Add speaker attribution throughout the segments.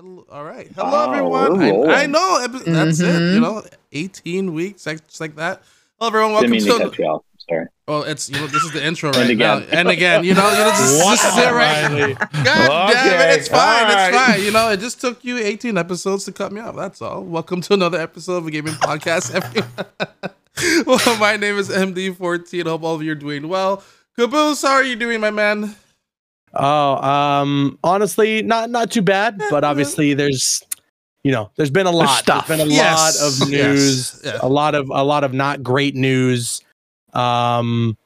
Speaker 1: Hello, all right. Hello, wow, everyone. I, I, know. That's mm-hmm. it. You know, 18 weeks, just like that. Hello, everyone. Welcome
Speaker 2: Didn't mean to. to cut Sorry.
Speaker 1: Well, it's you know this is the intro right and now, and again, you know, you know, this, this is it right. God okay. damn it, it's fine, right. it's fine. You know, it just took you 18 episodes to cut me off. That's all. Welcome to another episode of a gaming podcast. Everyone. well, my name is MD14. Hope all of you are doing well. Caboose, how are you doing, my man?
Speaker 3: Oh, um, honestly, not not too bad, but obviously there's you know, there's been a lot. There's, there's been a yes. lot of news, yes. yeah. a lot of a lot of not great news. Um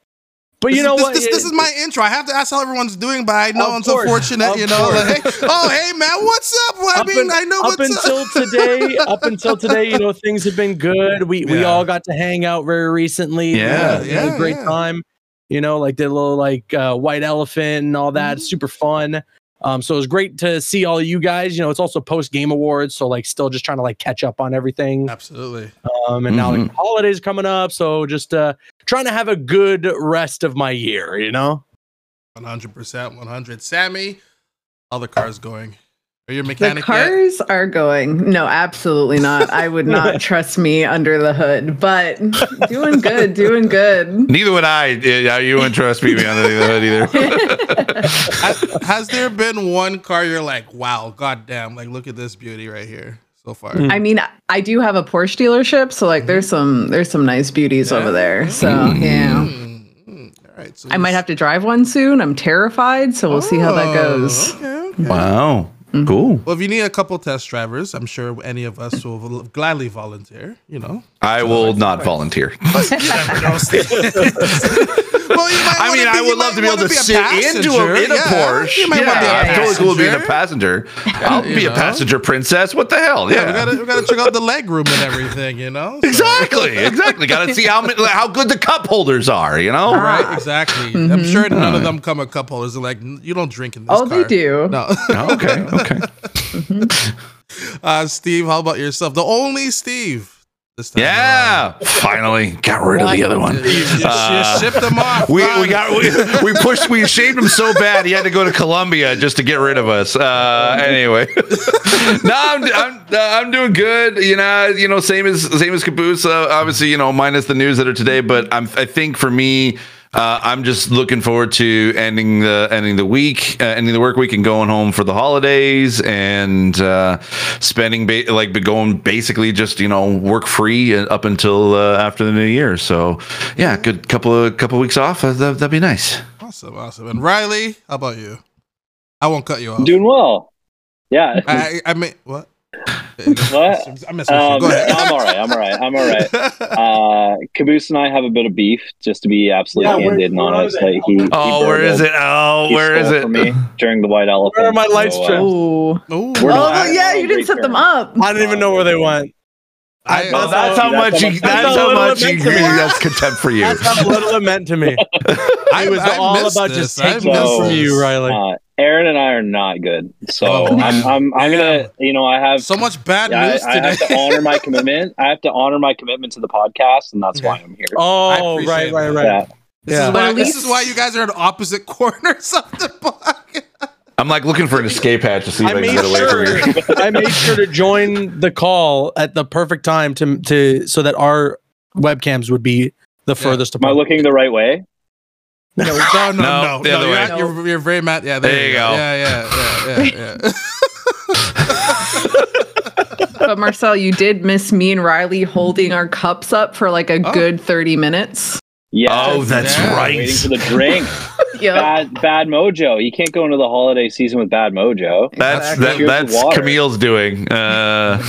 Speaker 3: but
Speaker 1: you
Speaker 3: this, know
Speaker 1: this,
Speaker 3: what?
Speaker 1: This, this, is my intro. I have to ask how everyone's doing, but I know I'm so fortunate. You know, like, oh hey man, what's up? Well, I mean, I know
Speaker 3: up until
Speaker 1: up.
Speaker 3: today. Up until today, you know, things have been good. We yeah. we all got to hang out very recently.
Speaker 1: Yeah,
Speaker 3: yeah,
Speaker 1: a
Speaker 3: great
Speaker 1: yeah.
Speaker 3: time you know, like the little like uh, white elephant and all that. Mm-hmm. Super fun. Um, so it was great to see all you guys. You know, it's also post game awards, so like still just trying to like catch up on everything.
Speaker 1: Absolutely.
Speaker 3: Um, and mm-hmm. now like mm-hmm. holidays coming up, so just uh trying to have a good rest of my year. You know.
Speaker 1: One hundred percent, one hundred. Sami, how the cars going? Are you a mechanic?
Speaker 4: The cars
Speaker 1: yet?
Speaker 4: are going. No, absolutely not. I would not trust me under the hood, but doing good, doing good.
Speaker 5: Neither would I. Yeah, you wouldn't trust me under the hood
Speaker 1: either. has, has, there been one car you're like, wow, goddamn, like look at this beauty right here so far?
Speaker 4: I mean, I do have a Porsche dealership, so like, there's some there's some nice beauties yeah. over there. So mm-hmm. yeah. Mm-hmm. All right, so I might have to drive one soon. I'm terrified, so we'll oh, see how that goes.
Speaker 5: Okay, okay. Wow. Mm-hmm. Cool.
Speaker 1: Well, if you need a couple test drivers, I'm sure any of us will gladly volunteer. You know,
Speaker 5: I will not volunteer.
Speaker 1: well,
Speaker 5: I mean, be, I would love to be able to be sit into a, in a yeah, Porsche. You might yeah, want to be a totally cool being a passenger. I'll be know? a passenger princess. What the hell? Yeah,
Speaker 1: yeah we, gotta, we gotta check out the leg room and everything. You know,
Speaker 5: so. exactly, exactly. Got to see how how good the cup holders are. You know,
Speaker 1: right? Exactly. Mm-hmm. I'm sure none of them come with cup holders. They're like, you don't drink in this.
Speaker 4: Oh, car. they do.
Speaker 1: No.
Speaker 5: oh, okay. Okay.
Speaker 1: uh, Steve, how about yourself? The only Steve
Speaker 5: this time. Yeah, around. finally got rid of the other one.
Speaker 1: You, uh, shipped them off.
Speaker 5: We, we got we, we, pushed we shaved him so bad he had to go to Colombia just to get rid of us. Uh, anyway, no, I'm, I'm uh, I'm doing good. You know, you know, same as same as Caboose. Uh, obviously, you know, minus the news that are today, but I'm I think for me. Uh, I'm just looking forward to ending the ending the week, uh, ending the work week, and going home for the holidays and uh, spending ba- like going basically just you know work free up until uh, after the new year. So yeah, good couple of couple of weeks off. Uh, that, would be nice.
Speaker 1: Awesome, awesome. And Riley, how about you? I won't cut you off.
Speaker 2: Doing well. Yeah.
Speaker 1: I, I mean, what?
Speaker 2: What? I'm, um, I'm all right. I'm all right. I'm all right. Uh, Caboose and I have a bit of beef, just to be absolutely yeah, candid and honest. Like he,
Speaker 5: oh, he where is it? Oh, where is it?
Speaker 2: For me during the white elephant.
Speaker 3: Where are my lights?
Speaker 4: So, uh, Ooh. Oh, yeah, you didn't set them up.
Speaker 3: I didn't even know where they went.
Speaker 5: I, well, that's, how much. He, that's how much. He, that's contempt for you.
Speaker 3: That's how little it meant to me. I was I all about this. just taking this from you, Riley. Uh,
Speaker 2: Eren and I are not good, so oh, I'm, I'm, I'm gonna, you know, I have
Speaker 1: so much bad news
Speaker 2: I,
Speaker 1: today.
Speaker 2: I have to honor my commitment. I have to honor my commitment to the podcast, and that's why I'm here.
Speaker 3: Oh, right, right, right.
Speaker 1: Yeah. This, yeah. Is why, this is why you guys are in opposite corners of the podcast.
Speaker 5: I'm like looking for an escape hatch to see if I, I can get away from
Speaker 3: here. I made sure to join the call at the perfect time to to so that our webcams would be the furthest
Speaker 2: apart. Am I looking the right way?
Speaker 1: No, no, no, no. no, the other way. You're, you're, you're, very mad. Yeah, there, there you go. go. Yeah, yeah, yeah, yeah,
Speaker 4: yeah. but Marcel, you did miss me and Riley holding our cups up for like a oh. good 30 minutes.
Speaker 5: Yeah. Oh, that's yeah. right.
Speaker 2: Waiting for the drink. yep. Bad, bad mojo. You can't go into the holiday season with bad mojo.
Speaker 5: That's that, that's Camille's doing. Uh,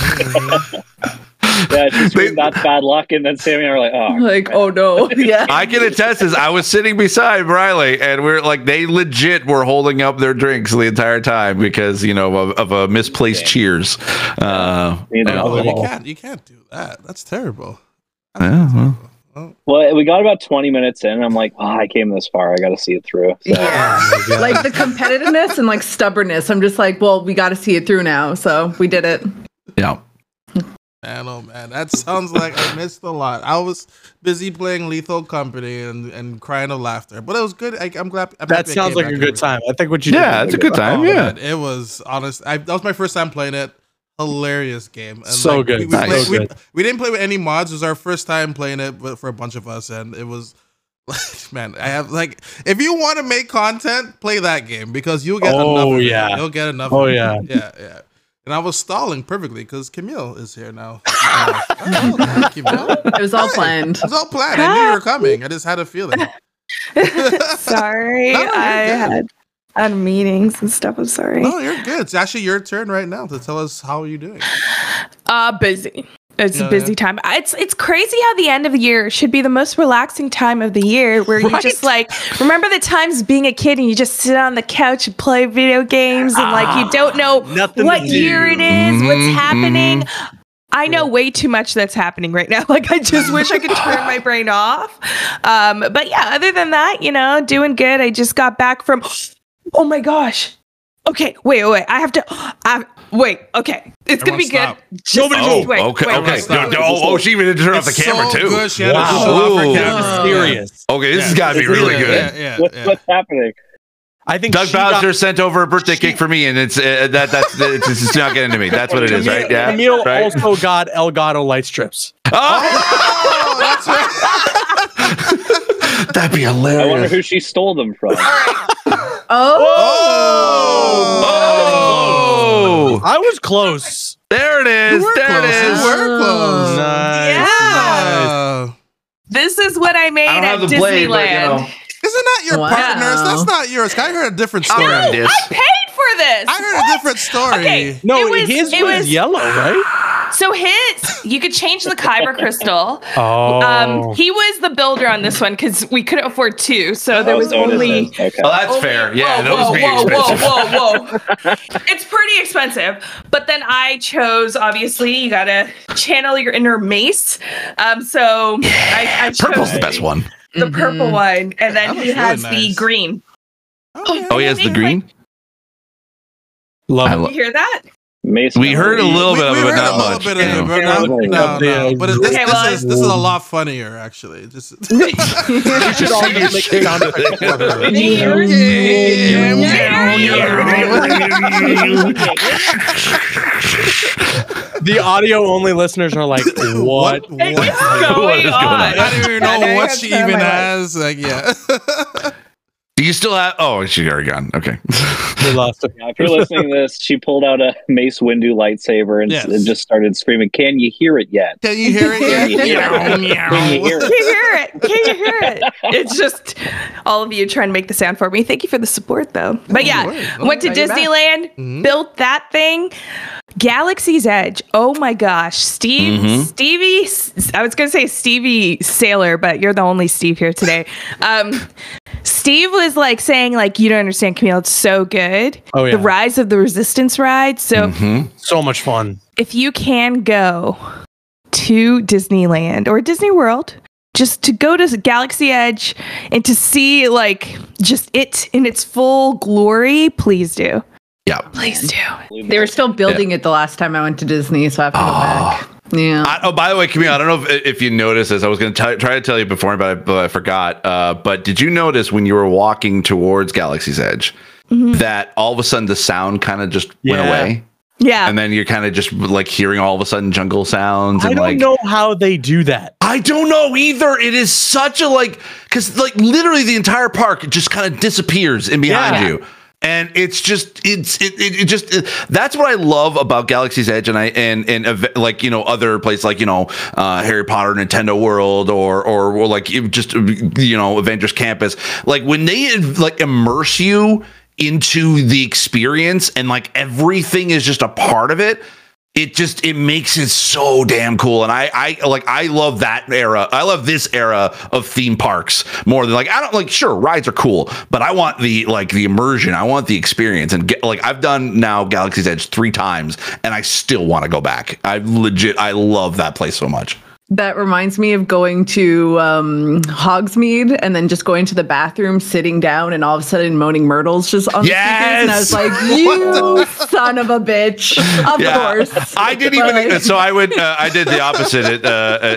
Speaker 2: yeah, they, that's bad luck. And then Sami and I are like, oh,
Speaker 4: like, oh no, yeah.
Speaker 5: I can attest this. I was sitting beside Riley, and we're like, they legit were holding up their drinks the entire time because you know of, of a misplaced yeah. cheers. Uh,
Speaker 1: you know, you can't, you can't do that. That's terrible.
Speaker 5: That's yeah, well.
Speaker 2: Well, we got about 20 minutes in. And I'm like, oh, I came this far. I got to see it through. So.
Speaker 4: Yeah. Like the competitiveness and like stubbornness. I'm just like, well, we got to see it through now. So we did it.
Speaker 5: Yeah.
Speaker 1: man, oh man, that sounds like I missed a lot. I was busy playing Lethal Company and, and crying of laughter, but it was good. I, am glad. I'm
Speaker 3: that sounds like a good time. I think what you did,
Speaker 5: yeah, it's a good time. Oh, yeah,
Speaker 1: man, it was honest. I, that was my first time playing it. Hilarious game. And
Speaker 3: so like, good. We, we,
Speaker 1: nice.
Speaker 3: played,
Speaker 1: we, we, didn't play with any mods. It was our first time playing it for a bunch of us, and it was man, I have like if you want to make content, play that game because you'll get
Speaker 3: oh,
Speaker 1: enough.
Speaker 3: yeah,
Speaker 1: you'll get enough.
Speaker 3: Oh yeah,
Speaker 1: yeah, yeah. And I was stalling perfectly because Camille is here now. oh,
Speaker 4: it was all planned.
Speaker 1: It was all planned. I knew you were coming. I just had a feeling.
Speaker 6: sorry, no, I had had meetings and stuff. I'm sorry.
Speaker 1: No, you're good. It's actually your turn right now to tell us how you're you doing.
Speaker 6: Uh, busy. It's a busy yeah. time. It's it's crazy how the end of the year should be the most relaxing time of the year where right? you just like remember the times being a kid and you just sit on the couch and play video games and like you don't know what year it is, what's mm-hmm. happening. I know way too much that's happening right now. Like I just wish I could turn my brain off. Um, but yeah, other than that, you know, doing good. I just got back from Oh my gosh. Okay, wait, wait. I have to. I wait. Okay, it's gonna be stop. good.
Speaker 5: Just, Nobody oh, move. Wait, okay, wait, okay. No, no, oh, oh, she even had to turn off the camera so too.
Speaker 1: Good. She had wow. to off her.
Speaker 5: Serious. Okay, this yeah. has got to be really good.
Speaker 2: Yeah, yeah, what, what's happening?
Speaker 5: I think Doug Bowser got, sent over a birthday she, cake for me, and it's uh, that that's it's, it's, not getting to me. That's what it is, right? Yeah.
Speaker 3: Camille
Speaker 5: right?
Speaker 3: also got Elgato light strips.
Speaker 5: Oh, oh that's right. That'd be hilarious. I
Speaker 2: wonder who she stole them from.
Speaker 4: Oh.
Speaker 3: Oh. I was close.
Speaker 5: There it is. There
Speaker 1: close.
Speaker 5: it is.
Speaker 1: We're close.
Speaker 3: Nice.
Speaker 6: Yeah. Nice. This is what I made I at Disneyland. Blade, but, you know.
Speaker 1: Isn't that your wow. partner's? That's not yours. I heard a different story. No,
Speaker 6: I paid for this.
Speaker 1: I heard what? a different story.
Speaker 3: Okay, no, was, his was, was yellow, right?
Speaker 6: So his, you could change the kyber crystal.
Speaker 3: Oh. Um,
Speaker 6: he was the builder on this one because we couldn't afford two, so there was oh, only.
Speaker 5: Okay. Well, that's only, fair. Yeah, whoa, those whoa,
Speaker 6: whoa, whoa, whoa, whoa, it's pretty expensive, but then I chose. Obviously, you gotta channel your inner mace. Um, so I, I chose
Speaker 5: purple's the best one.
Speaker 6: The mm-hmm. purple one, and then he has really nice. the green.
Speaker 5: Oh, oh, he has the green.
Speaker 3: Love.
Speaker 6: You hear that?
Speaker 5: Mason we heard a little we, bit of it, but not much. Bit of it, but not, no,
Speaker 1: no. But this, okay, well, this, is, this is a lot funnier, actually. Just you should all make sound
Speaker 3: The audio only listeners are like, what?
Speaker 6: what, what is going on? I
Speaker 1: don't even know what she even has. Like, yeah.
Speaker 5: Do you still have? Oh, she's already gone. Okay.
Speaker 3: we lost her.
Speaker 2: Yeah, if you're listening to this, she pulled out a Mace Windu lightsaber and, yes. and, just started screaming, Can you hear it yet?
Speaker 1: Can you hear it yet?
Speaker 2: Can you hear it?
Speaker 6: Can you hear it? Can you hear it? It's just all of you trying to make the sound for me. Thank you for the support, though. But yeah, went to Disneyland, mm-hmm. built that thing. Galaxy's Edge. Oh my gosh. Steve, mm-hmm. Stevie, I was going to say Stevie Saylor, but you're the only Steve here today. Um, Steve was like saying, like, you don't understand, Camille. It's so good.
Speaker 3: Oh, yeah.
Speaker 6: The Rise of the Resistance ride. So,
Speaker 5: mm-hmm.
Speaker 3: so much fun.
Speaker 6: If you can go to Disneyland or Disney World, just to go to Galaxy Edge and to see like just it in its full glory, please do.
Speaker 5: Yeah.
Speaker 6: Please do.
Speaker 4: They were still building yeah. it the last time I went to Disney, so I have to oh. go back. Yeah.
Speaker 5: I, oh, by the way, Camille, I don't know if, if you noticed this. I was going to try to tell you before, but I, but I forgot. Uh, but did you notice when you were walking towards Galaxy's Edge mm-hmm. that all of a sudden the sound kind of just yeah. went away?
Speaker 6: Yeah.
Speaker 5: And then you're kind of just like hearing all of a sudden jungle sounds. And
Speaker 3: I don't
Speaker 5: like,
Speaker 3: know how they do that.
Speaker 5: I don't know either. It is such a like, because like literally the entire park just kind of disappears in behind yeah. you and it's just it's it, it, it just it, that's what I love about Galaxy's Edge and I and and like you know other places like you know uh, Harry Potter Nintendo World or, or or like just you know Avengers Campus. Like when they like immerse you into the experience and like everything is just a part of it it just it makes it so damn cool. And i i like i love that era. I love this era of theme parks more than like i don't like sure rides are cool but i want the like the immersion. I want the experience. And get like i've done now galaxy's edge three times and i still want to go back. I legit i love that place so much
Speaker 4: That reminds me of going to um, Hogsmeade and then just going to the bathroom, sitting down, and all of a sudden moaning Myrtle's just on yes! the speakers. And I was like, "You son of a bitch!" Of yeah. course,
Speaker 5: I didn't but even. So I went. Uh, I did the opposite. It, uh,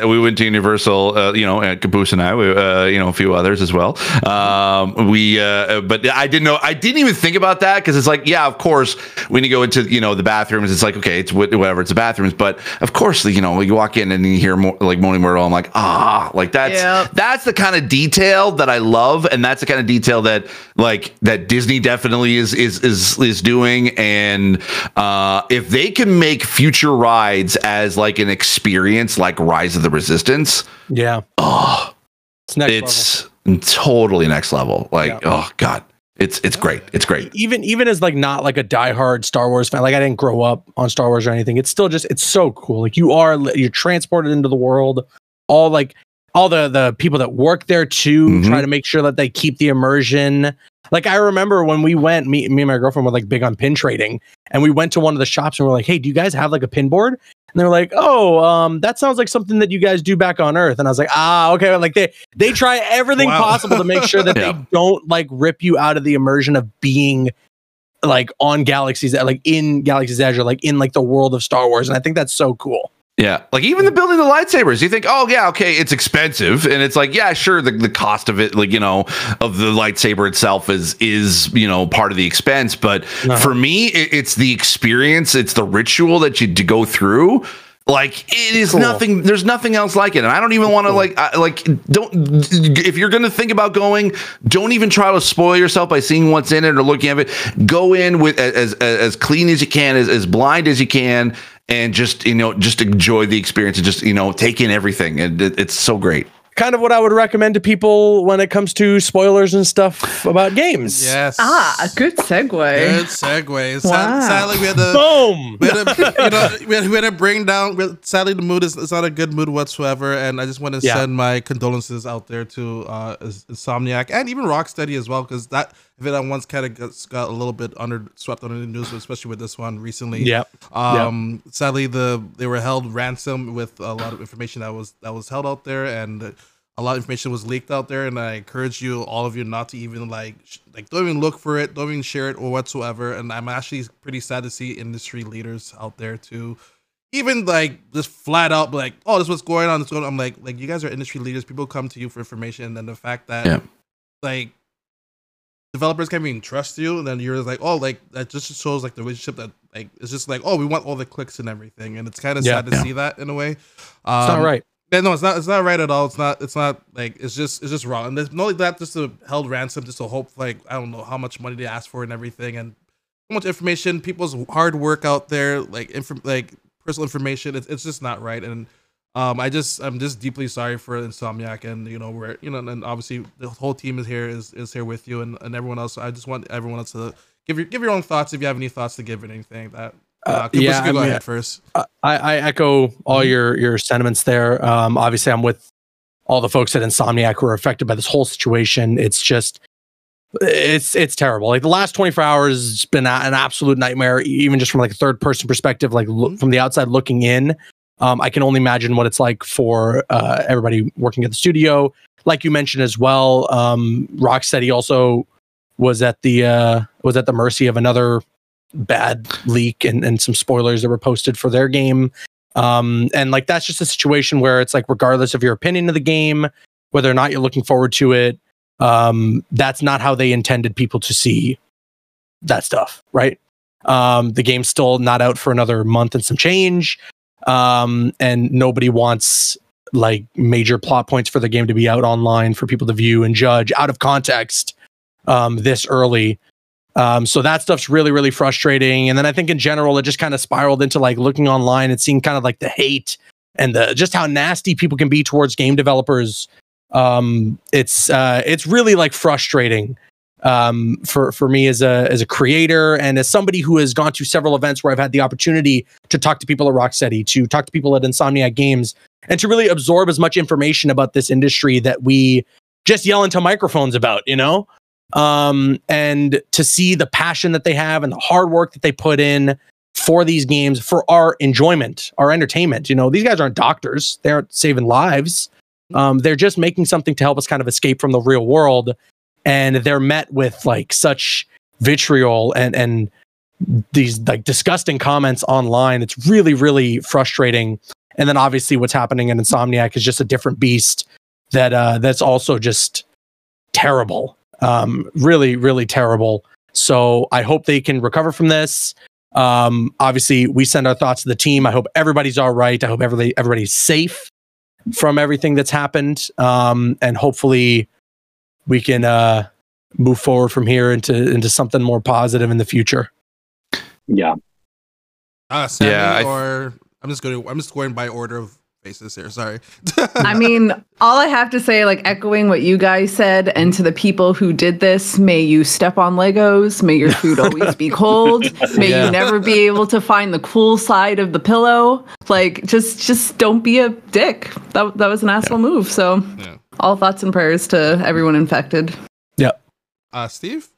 Speaker 5: uh, we went to Universal. Uh, you know, Caboose and I. We, uh, you know, a few others as well. Um, we. Uh, but I didn't know. I didn't even think about that because it's like, yeah, of course, when you go into you know the bathrooms, it's like, okay, it's whatever. It's the bathrooms, but of course, you know, you walk in and you hear more like Moaning Myrtle. I'm like, ah, like that's yep. that's the kind of detail that I love, and that's the kind of detail that like that Disney definitely is is is is doing. And uh, if they can make future rides as like an experience, like Rise of the Resistance,
Speaker 3: yeah,
Speaker 5: oh, it's, it's totally next level. Like, yeah. oh god. It's it's great. It's great.
Speaker 3: Even even as like not like a diehard Star Wars fan, like I didn't grow up on Star Wars or anything. It's still just it's so cool. Like you are you're transported into the world. All like all the the people that work there too mm-hmm. try to make sure that they keep the immersion. Like I remember when we went, me, me and my girlfriend were like big on pin trading, and we went to one of the shops and we're like, "Hey, do you guys have like a pin board?" And they're like, "Oh, um, that sounds like something that you guys do back on Earth." And I was like, "Ah, okay." Like they they try everything wow. possible to make sure that yeah. they don't like rip you out of the immersion of being like on Galaxy's like in Galaxy's Edge, like in like the world of Star Wars. And I think that's so cool.
Speaker 5: Yeah, like even the building the lightsabers, you think, oh yeah, okay, it's expensive, and it's like, yeah, sure, the, the cost of it, like you know, of the lightsaber itself is is you know part of the expense, but uh-huh. for me, it, it's the experience, it's the ritual that you to go through. Like it is cool. nothing. There's nothing else like it, and I don't even want to like I, like don't. If you're gonna think about going, don't even try to spoil yourself by seeing what's in it or looking at it. Go in with as as, as clean as you can, as as blind as you can, and just you know just enjoy the experience and just you know take in everything and it, it's so great
Speaker 3: kind of what I would recommend to people when it comes to spoilers and stuff about games.
Speaker 1: Yes.
Speaker 4: Ah, a good segue.
Speaker 1: Good segue. Wow. Sadly, we had to boom. We had to, you know, we had, we had to bring down. Sadly, the mood is it's not a good mood whatsoever, and I just want to yeah. send my condolences out there to uh, Insomniac and even Rocksteady as well, because that event once kind of got, got, a little bit under swept under the news, especially with this one recently.
Speaker 3: Yep.
Speaker 1: Um. Yep. Sadly, the they were held ransom with a lot of information that was that was held out there, and a lot of information was leaked out there, and I encourage you, all of you, not to even like like don't even look for it, don't even share it or whatsoever. And I'm actually pretty sad to see industry leaders out there too even like just flat out like, oh, this what's going on. This going on. I'm like, like you guys are industry leaders. People come to you for information, and then the fact that yeah. like developers can't even trust you, and then you're like, oh, like that just shows like the relationship that like it's just like, oh, we want all the clicks and everything, and it's kind of yeah, sad to yeah. see that in a way.
Speaker 3: Um, it's not right.
Speaker 1: Yeah, no, it's not. It's not right at all. It's not. It's not like it's just. It's just wrong. And there's not only that, just a held ransom, just to hope. Like I don't know how much money they ask for and everything, and so much information, people's hard work out there, like inf- like personal information. It's it's just not right. And um, I just I'm just deeply sorry for Insomniac, and you know where you know, and obviously the whole team is here is is here with you, and, and everyone else. I just want everyone else to give your give your own thoughts if you have any thoughts to give it anything that uh, yeah, go I mean, ahead first.
Speaker 3: I, I echo all mm-hmm. your your sentiments there. Um, obviously, I'm with all the folks at Insomniac who are affected by this whole situation. It's just it's it's terrible. Like the last 24 hours has been an absolute nightmare, even just from like a third person perspective, like mm-hmm. from the outside looking in. Um, I can only imagine what it's like for uh, everybody working at the studio. Like you mentioned as well, um, Rocksteady also was at the uh, was at the mercy of another bad leak and, and some spoilers that were posted for their game. Um, and like that's just a situation where it's like, regardless of your opinion of the game, whether or not you're looking forward to it, um, that's not how they intended people to see that stuff, right? Um, the game's still not out for another month and some change. Um, and nobody wants like major plot points for the game to be out online for people to view and judge out of context um, this early. Um, so that stuff's really, really frustrating. And then I think in general, it just kind of spiraled into like looking online and seeing kind of like the hate and the just how nasty people can be towards game developers. Um, it's uh, it's really like frustrating um, for for me as a as a creator and as somebody who has gone to several events where I've had the opportunity to talk to people at Rocksteady, to talk to people at Insomniac Games, and to really absorb as much information about this industry that we just yell into microphones about. You know, um, and to see the passion that they have and the hard work that they put in for these games for our enjoyment, our entertainment. You know, these guys aren't doctors; they aren't saving lives. Um, they're just making something to help us kind of escape from the real world, and they're met with like such vitriol and and these like disgusting comments online. It's really really frustrating. And then obviously what's happening in Insomniac is just a different beast that uh, that's also just terrible. Um, really really terrible. So I hope they can recover from this. Um, obviously, we send our thoughts to the team. I hope everybody's all right. I hope everybody everybody's safe from everything that's happened. Um, and hopefully, we can uh, move forward from here into into something more positive in the future.
Speaker 2: Yeah.
Speaker 1: Uh, Sami, yeah. I, or I'm just going. I'm just going by order of faces here. Sorry.
Speaker 4: I mean, all I have to say, like echoing what you guys said, and to the people who did this, may you step on Legos. May your food always be cold. May yeah. you never be able to find the cool side of the pillow. Like, just, just don't be a dick. That that was an asshole yeah. move. So, yeah. All thoughts and prayers to everyone infected.
Speaker 3: Yep.
Speaker 1: Uh, Steve.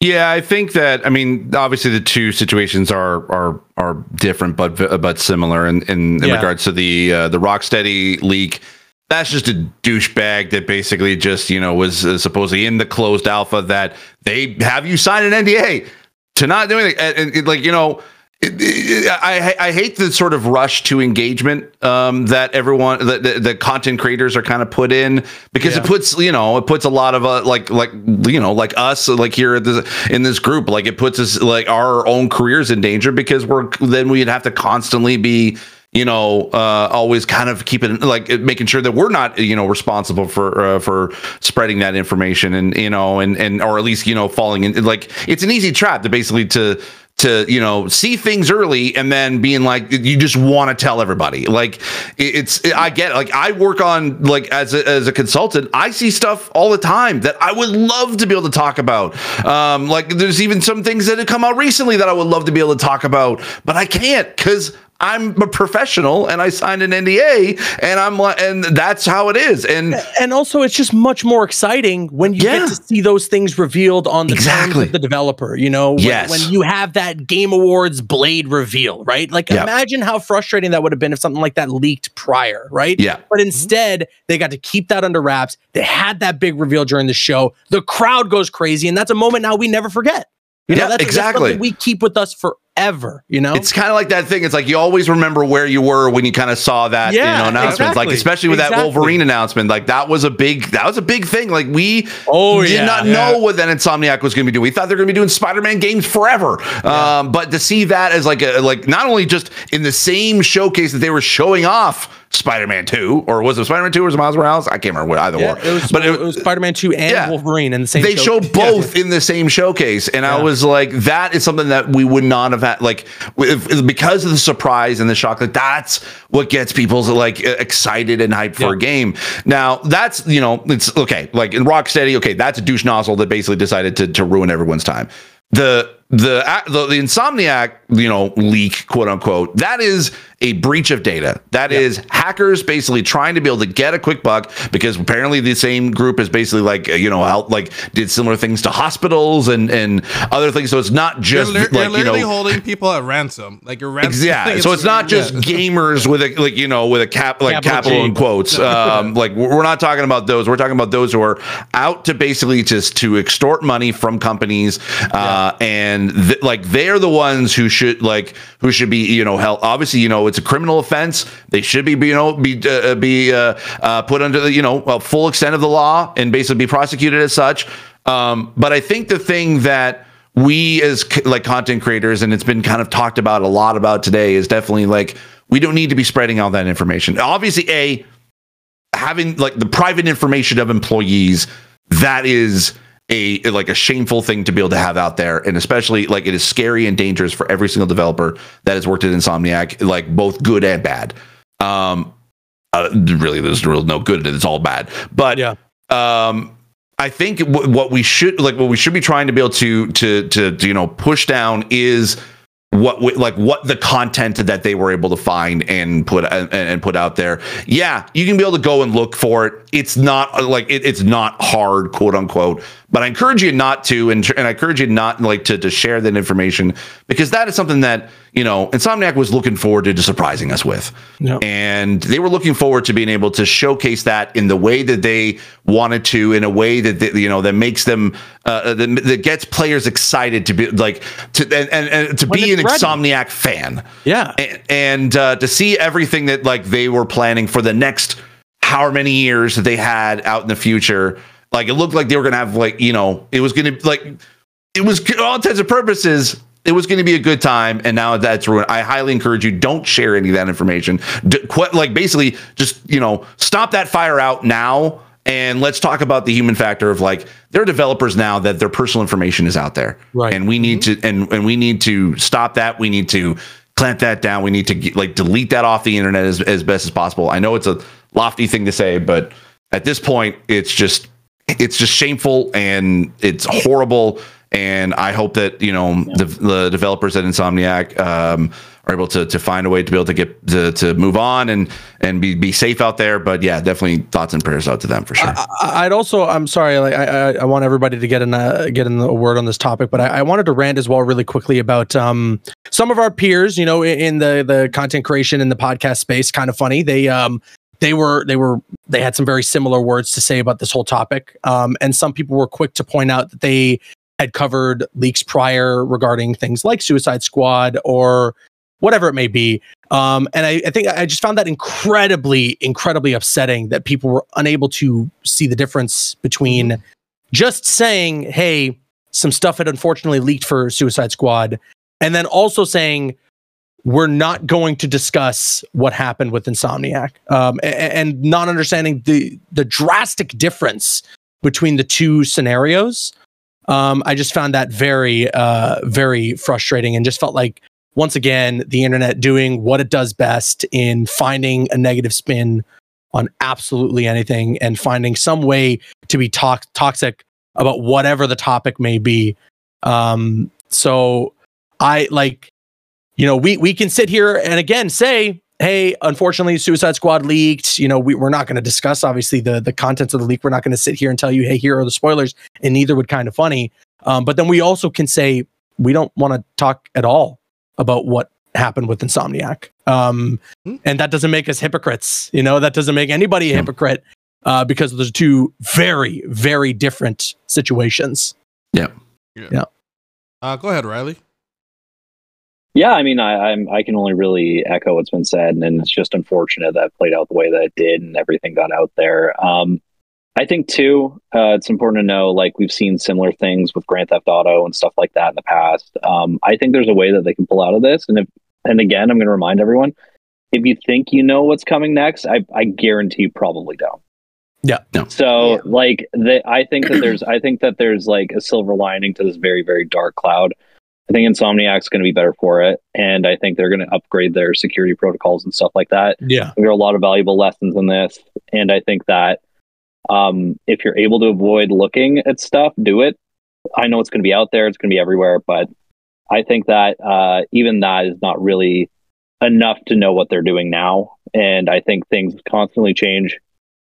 Speaker 5: Yeah, I think that I mean obviously the two situations are are are different but but similar in in, in yeah. regards to the uh, the Rocksteady leak. That's just a douchebag that basically just you know was uh, supposedly in the closed alpha that they have you sign an NDA to not do anything and, and like you know I, I hate the sort of rush to engagement um, that everyone that the, the, content creators are kind of put in because yeah. it puts you know it puts a lot of uh, like like you know like us like here at this, in this group like it puts us like our own careers in danger because we're then we'd have to constantly be you know uh, always kind of keeping like making sure that we're not you know responsible for uh, for spreading that information and you know and and or at least you know falling in like it's an easy trap to basically to to you know see things early and then being like you just want to tell everybody like it's i get it. like i work on like as a, as a consultant i see stuff all the time that i would love to be able to talk about um like there's even some things that have come out recently that i would love to be able to talk about but i can't because I'm a professional and I signed an NDA and I'm like, and that's how it is. And
Speaker 3: and also it's just much more exciting when you yeah. get to see those things revealed on the exactly. the developer, you know, when,
Speaker 5: yes.
Speaker 3: when you have that Game Awards Blade reveal, right? Like yep. imagine how frustrating that would have been if something like that leaked prior, right?
Speaker 5: Yeah.
Speaker 3: But instead, they got to keep that under wraps. They had that big reveal during the show. The crowd goes crazy and that's a moment now we never forget. You know,
Speaker 5: yeah, that's, exactly.
Speaker 3: That's we keep with us forever. You know,
Speaker 5: it's kind of like that thing. It's like you always remember where you were when you kind of saw that yeah, you know announcement. Exactly. Like especially with exactly. that Wolverine announcement. Like that was a big that was a big thing. Like we oh, did yeah, not yeah. know what that Insomniac was going to be doing. We thought they were going to be doing Spider-Man games forever. Um, but to see that as like a like not only just in the same showcase that they were showing off Spider-Man 2, or was it Spider-Man 2 or was it Miles Morales? I can't remember what either yeah,
Speaker 3: It was, but it, it was Spider-Man 2 and yeah, Wolverine in the same
Speaker 5: They show both yeah. in the same showcase. And I was like, that is something that we would not have had like if, because of the surprise and the shock, like that's what gets people like excited and hyped for a game. Now that's you know, it's okay, like in Rocksteady, okay, that's a douche nozzle that basically decided to, to ruin everyone's time. The the, the the insomniac you know leak quote unquote that is a breach of data. That is hackers basically trying to be able to get a quick buck because apparently the same group is basically like you know help like did similar things to hospitals and and other things. So it's not just
Speaker 1: they're,
Speaker 5: like
Speaker 1: they're
Speaker 5: you know
Speaker 1: holding people at ransom. Like your ransom
Speaker 5: yeah. So it's not just yeah. gamers with a like you know with a cap like capital, capital in quotes. Um like we're not talking about those. We're talking about those who are out to basically just to extort money from companies uh yeah. and and th- like they're the ones who should like who should be you know held obviously you know it's a criminal offense. They should be you know be uh, be uh, uh, put under the you know a full extent of the law and basically be prosecuted as such. Um, but i think the thing that we as like content creators and it's been kind of talked about a lot about today is definitely like we don't need to be spreading all that information. Obviously a having like the private information of employees that is a like a shameful thing to be able to have out there. And especially like it is scary and dangerous for every single developer that has worked at insomniac like both good and bad. Um uh, really there's real no good it's all bad. But
Speaker 3: yeah.
Speaker 5: um i think w- what we should like what we should be trying to be able to to to, to you know push down is what we, like what the content that they were able to find and put and, and, put out there. Yeah you can be able to go and look for it. It's not like it, it's not hard quote unquote but I encourage you not to, and, and I encourage you not like to, to share that information because that is something that you know Insomniac was looking forward to, to surprising us with, yep. and they were looking forward to being able to showcase that in the way that they wanted to, in a way that they, you know that makes them uh, that, that, gets players excited to be like to and, and, and to when be an ready. Insomniac fan,
Speaker 3: yeah,
Speaker 5: and, and uh, to see everything that like they were planning for the next however many years that they had out in the future like it looked like they were gonna have like you know it was gonna like it was all intents and purposes it was going to be a good time and now that's ruined i highly encourage you don't share any of that information. D- like basically just you know stop that fire out now and let's talk about the human factor of like there are developers now that their personal information is out there.
Speaker 3: Right.
Speaker 5: And we need to and, and we need to stop that. We need to clamp that down. We need to get, like delete that off the internet as, as best as possible. I know it's a lofty thing to say but at this point it's just it's just shameful and it's horrible. And I hope that you know yeah. the, the, developers at Insomniac um, are able to to find a way to be able to get to, to move on and and be be safe out there. But yeah, definitely thoughts and prayers out to them for sure.
Speaker 3: I, would also I'm sorry, like I, I want everybody to get in a get in a word on this topic, but I, I wanted to rant as well really quickly about um some of our peers, you know, in the the content creation in the podcast space. Kinda Funny, they um they were they were they had some very similar words to say about this whole topic um, and some people were quick to point out that they had covered leaks prior regarding things like suicide squad or whatever it may be um, and I, I, think i just found that incredibly incredibly upsetting that people were unable to see the difference between mm-hmm. just saying hey some stuff had unfortunately leaked for suicide squad and then also saying we're not going to discuss what happened with Insomniac, um, and, and, not understanding the the drastic difference between the two scenarios. Um, I just found that very, uh, very frustrating, and just felt like once again the internet doing what it does best in finding a negative spin on absolutely anything and finding some way to be to- toxic about whatever the topic may be. Um, so I like you know, we we can sit here and again say, hey, unfortunately, Suicide Squad leaked. You know, we, we're not going to discuss obviously the the contents of the leak. We're not going to sit here and tell you, hey, here are the spoilers, and neither would Kinda Funny. Um, but then we also can say we don't want to talk at all about what happened with Insomniac. Um, mm-hmm. and that doesn't make us hypocrites. You know, that doesn't make anybody a hmm. hypocrite uh, because there's two very, very different situations.
Speaker 5: Yeah.
Speaker 3: Yeah. yeah.
Speaker 1: Uh, go ahead, Riley.
Speaker 2: Yeah, I mean, I, I'm I can only really echo what's been said, and it's just unfortunate that played out the way that it did, and everything got out there. Um, I think too, uh, it's important to know, like we've seen similar things with Grand Theft Auto and stuff like that in the past. Um, I think there's a way that they can pull out of this, and if, and again, I'm going to remind everyone: if you think you know what's coming next, I, I guarantee you probably don't.
Speaker 3: Yeah.
Speaker 2: No. So yeah. like the, I think that there's I think that there's like a silver lining to this very very dark cloud. I think Insomniac's going to be better for it, and I think they're going to upgrade their security protocols and stuff like that.
Speaker 3: Yeah,
Speaker 2: there are a lot of valuable lessons in this, and I think that um, if you're able to avoid looking at stuff, do it. I know it's going to be out there; it's going to be everywhere, but I think that uh, even that is not really enough to know what they're doing now, and I think things constantly change,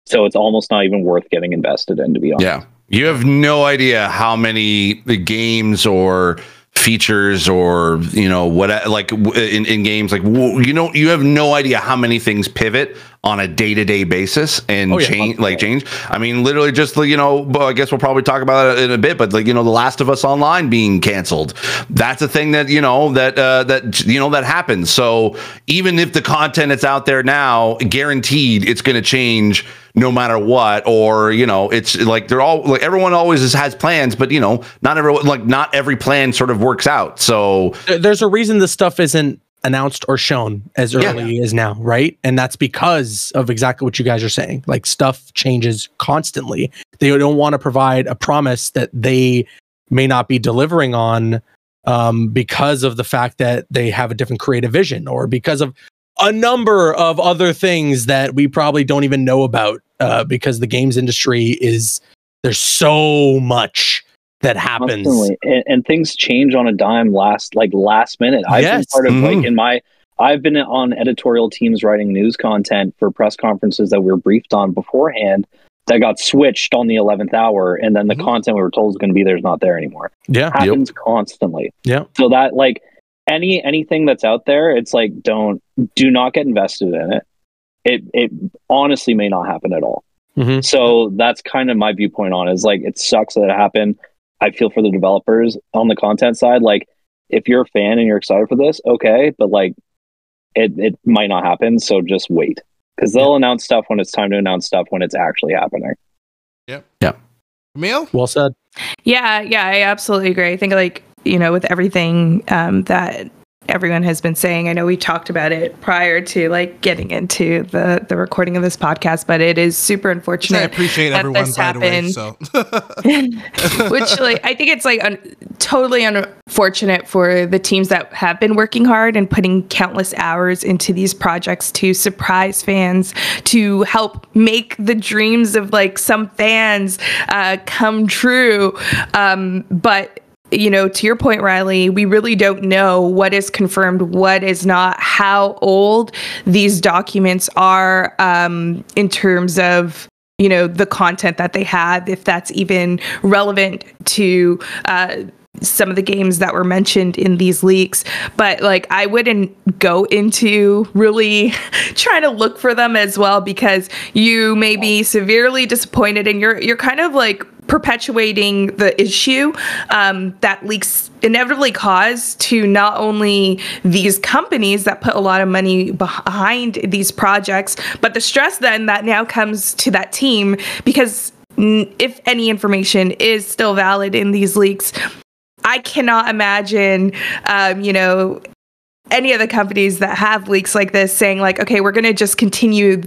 Speaker 2: so it's almost not even worth getting invested in. To be honest,
Speaker 5: yeah, you have no idea how many the games or features or you know what like in, in games like you know you have no idea how many things pivot on a day-to-day basis and oh, yeah. change like change. I mean literally just you know i guess we'll probably talk about it in a bit but like you know the last of us online being canceled. That's a thing that you know that uh, that you know that happens. So even if the content that's out there now guaranteed it's going to change no matter what or you know it's like they're all like everyone always has plans but you know not everyone like not every plan sort of works out so
Speaker 3: there's a reason this stuff isn't announced or shown as early yeah. as now, right? And that's because of exactly what you guys are saying. Like stuff changes constantly. They don't want to provide a promise that they may not be delivering on um, because of the fact that they have a different creative vision or because of a number of other things that we probably don't even know about uh, because the games industry is there's so much that happens
Speaker 2: and, and, things change on a dime last like last minute i've yes. been part of mm-hmm. like in my i've been on editorial teams writing news content for press conferences that we are briefed on beforehand that got switched on the 11th hour and then the mm-hmm. content we were told is going to be there is not there anymore
Speaker 3: yeah
Speaker 2: happens yep. constantly
Speaker 3: yeah
Speaker 2: so that like any anything that's out there it's like don't do not get invested in it it it honestly may not happen at all mm-hmm. so that's kind of my viewpoint on it is like it sucks that it happened i feel for the developers on the content side like if you're a fan and you're excited for this okay but like it, it might not happen so just wait because they'll yeah. announce stuff when it's time to announce stuff when it's actually happening.
Speaker 1: Yep.
Speaker 3: Yep.
Speaker 1: Emil?
Speaker 3: Well said.
Speaker 6: Yeah, yeah, I absolutely agree. I think like, you know, with everything um, that everyone has been saying. I know we talked about it prior to like getting into the the recording of this podcast, but it is super unfortunate. I
Speaker 1: appreciate everyone this happened. Way, so.
Speaker 6: Which like I think it's like un- totally unfortunate for the teams that have been working hard and putting countless hours into these projects to surprise fans, to help make the dreams of like some fans uh, come true. Um, but you know, to your point, Riley, we really don't know what is confirmed, what is not, how old these documents are um, in terms of you know the content that they have if that's even relevant to uh, some of the games that were mentioned in these leaks. But like i wouldn't go into really trying to look for them as well because you may be severely disappointed and you're you're kind of like perpetuating the issue um, that leaks inevitably cause to not only these companies that put a lot of money behind these projects, but the stress then that now comes to that team because if any information is still valid in these leaks, I cannot imagine, um, you know, any of the companies that have leaks like this saying like, okay, we're going to just continue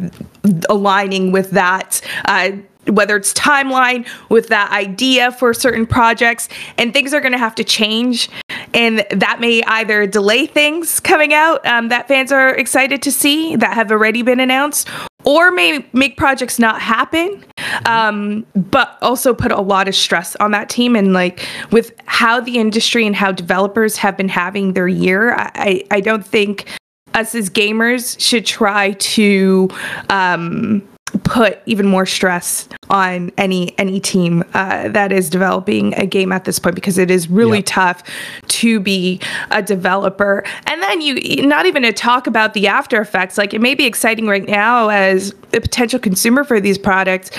Speaker 6: aligning with that. Uh, whether it's timeline with that idea for certain projects and things are going to have to change and that may either delay things coming out um, that fans are excited to see that have already been announced or may make projects not happen. Um, but also put a lot of stress on that team and like with how the industry and how developers have been having their year i, I don't think us as gamers should try to um, put even more stress on any any team uh, that is developing a game at this point because it is really yep. tough to be a developer and then you not even to talk about the after effects like it may be exciting right now as a potential consumer for these products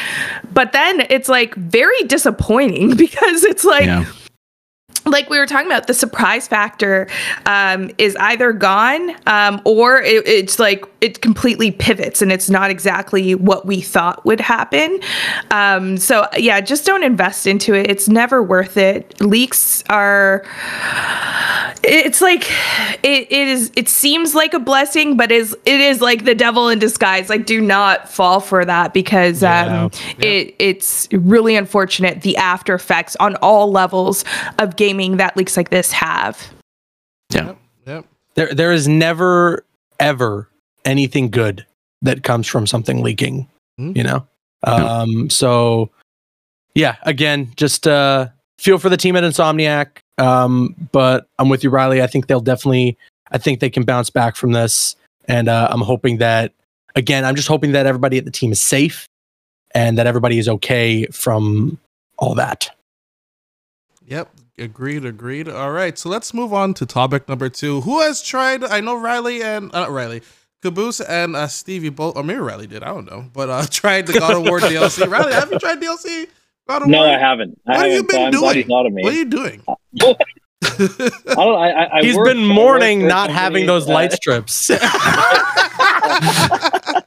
Speaker 6: but then it's like very disappointing because it's like yeah like we were talking about, the surprise factor um, is either gone um, or it, it's like it completely pivots and it's not exactly what we thought would happen. Um, so, yeah, just don't invest into it. It's never worth it. Leaks are, it's like, it, it is, it seems like a blessing, but is it is like the devil in disguise. Like, do not fall for that because yeah. Um, yeah. it it's really unfortunate the after effects on all levels of game gaming that leaks like this have.
Speaker 3: Yeah. Yep. yep. There there is never ever anything good that comes from something leaking, mm-hmm. you know? Um so yeah, again, just uh feel for the team at Insomniac. Um, but I'm with you, Riley. I think they'll definitely I think they can bounce back from this. And uh, I'm hoping that again, I'm just hoping that everybody at the team is safe and that everybody is okay from all that.
Speaker 1: Yep, Agreed, agreed. All right, so let's move on to topic number two. Who has tried? I know Riley and uh, Riley, Caboose and uh, Stevie both, or maybe Riley did. I don't know, but uh, tried the God of War DLC. Riley, have you tried DLC?
Speaker 2: God of no, War? I haven't. I
Speaker 1: what
Speaker 2: haven't
Speaker 1: have you been doing? What are you doing?
Speaker 2: I don't, I, I
Speaker 3: He's been mourning not having those light strips.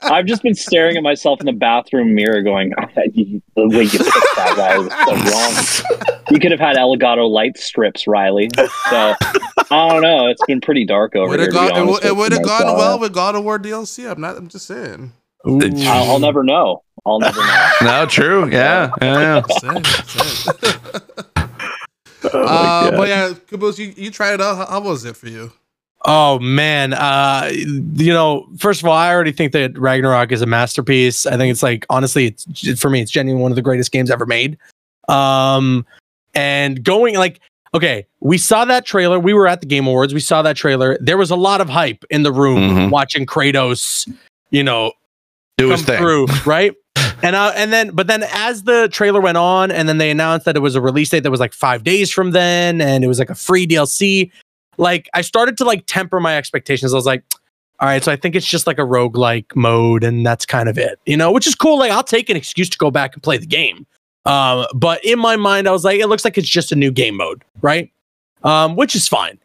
Speaker 2: I've just been staring at myself in the bathroom mirror, going, oh, "The way you picked that guy was so wrong." You could have had Elgato light strips, Riley. So I don't know. It's been pretty dark over here.
Speaker 1: Gone, it would have gone well with God of War DLC. I'm not. I'm just saying.
Speaker 2: I'll, I'll, never know. I'll never know.
Speaker 5: no, true. Yeah, yeah. yeah.
Speaker 1: oh uh, but yeah, Caboose, you, you tried it out. How, how was it for you?
Speaker 3: Oh man, uh, you know, first of all, I already think that Ragnarok is a masterpiece. I think it's like honestly, it's for me, it's genuinely one of the greatest games ever made. Um, and going like, okay, we saw that trailer. We were at the Game Awards. We saw that trailer. There was a lot of hype in the room mm-hmm. watching Kratos, you know,
Speaker 5: do his thing,
Speaker 3: through, right? And uh, and then but then as the trailer went on, and then they announced that it was a release date that was like five days from then, and it was like a free DLC. Like I started to like temper my expectations. I was like, all right, so I think it's just like a roguelike mode, and that's kind of it, you know, which is cool. Like I'll take an excuse to go back and play the game. Um, but in my mind, I was like, it looks like it's just a new game mode, right? Um, which is fine.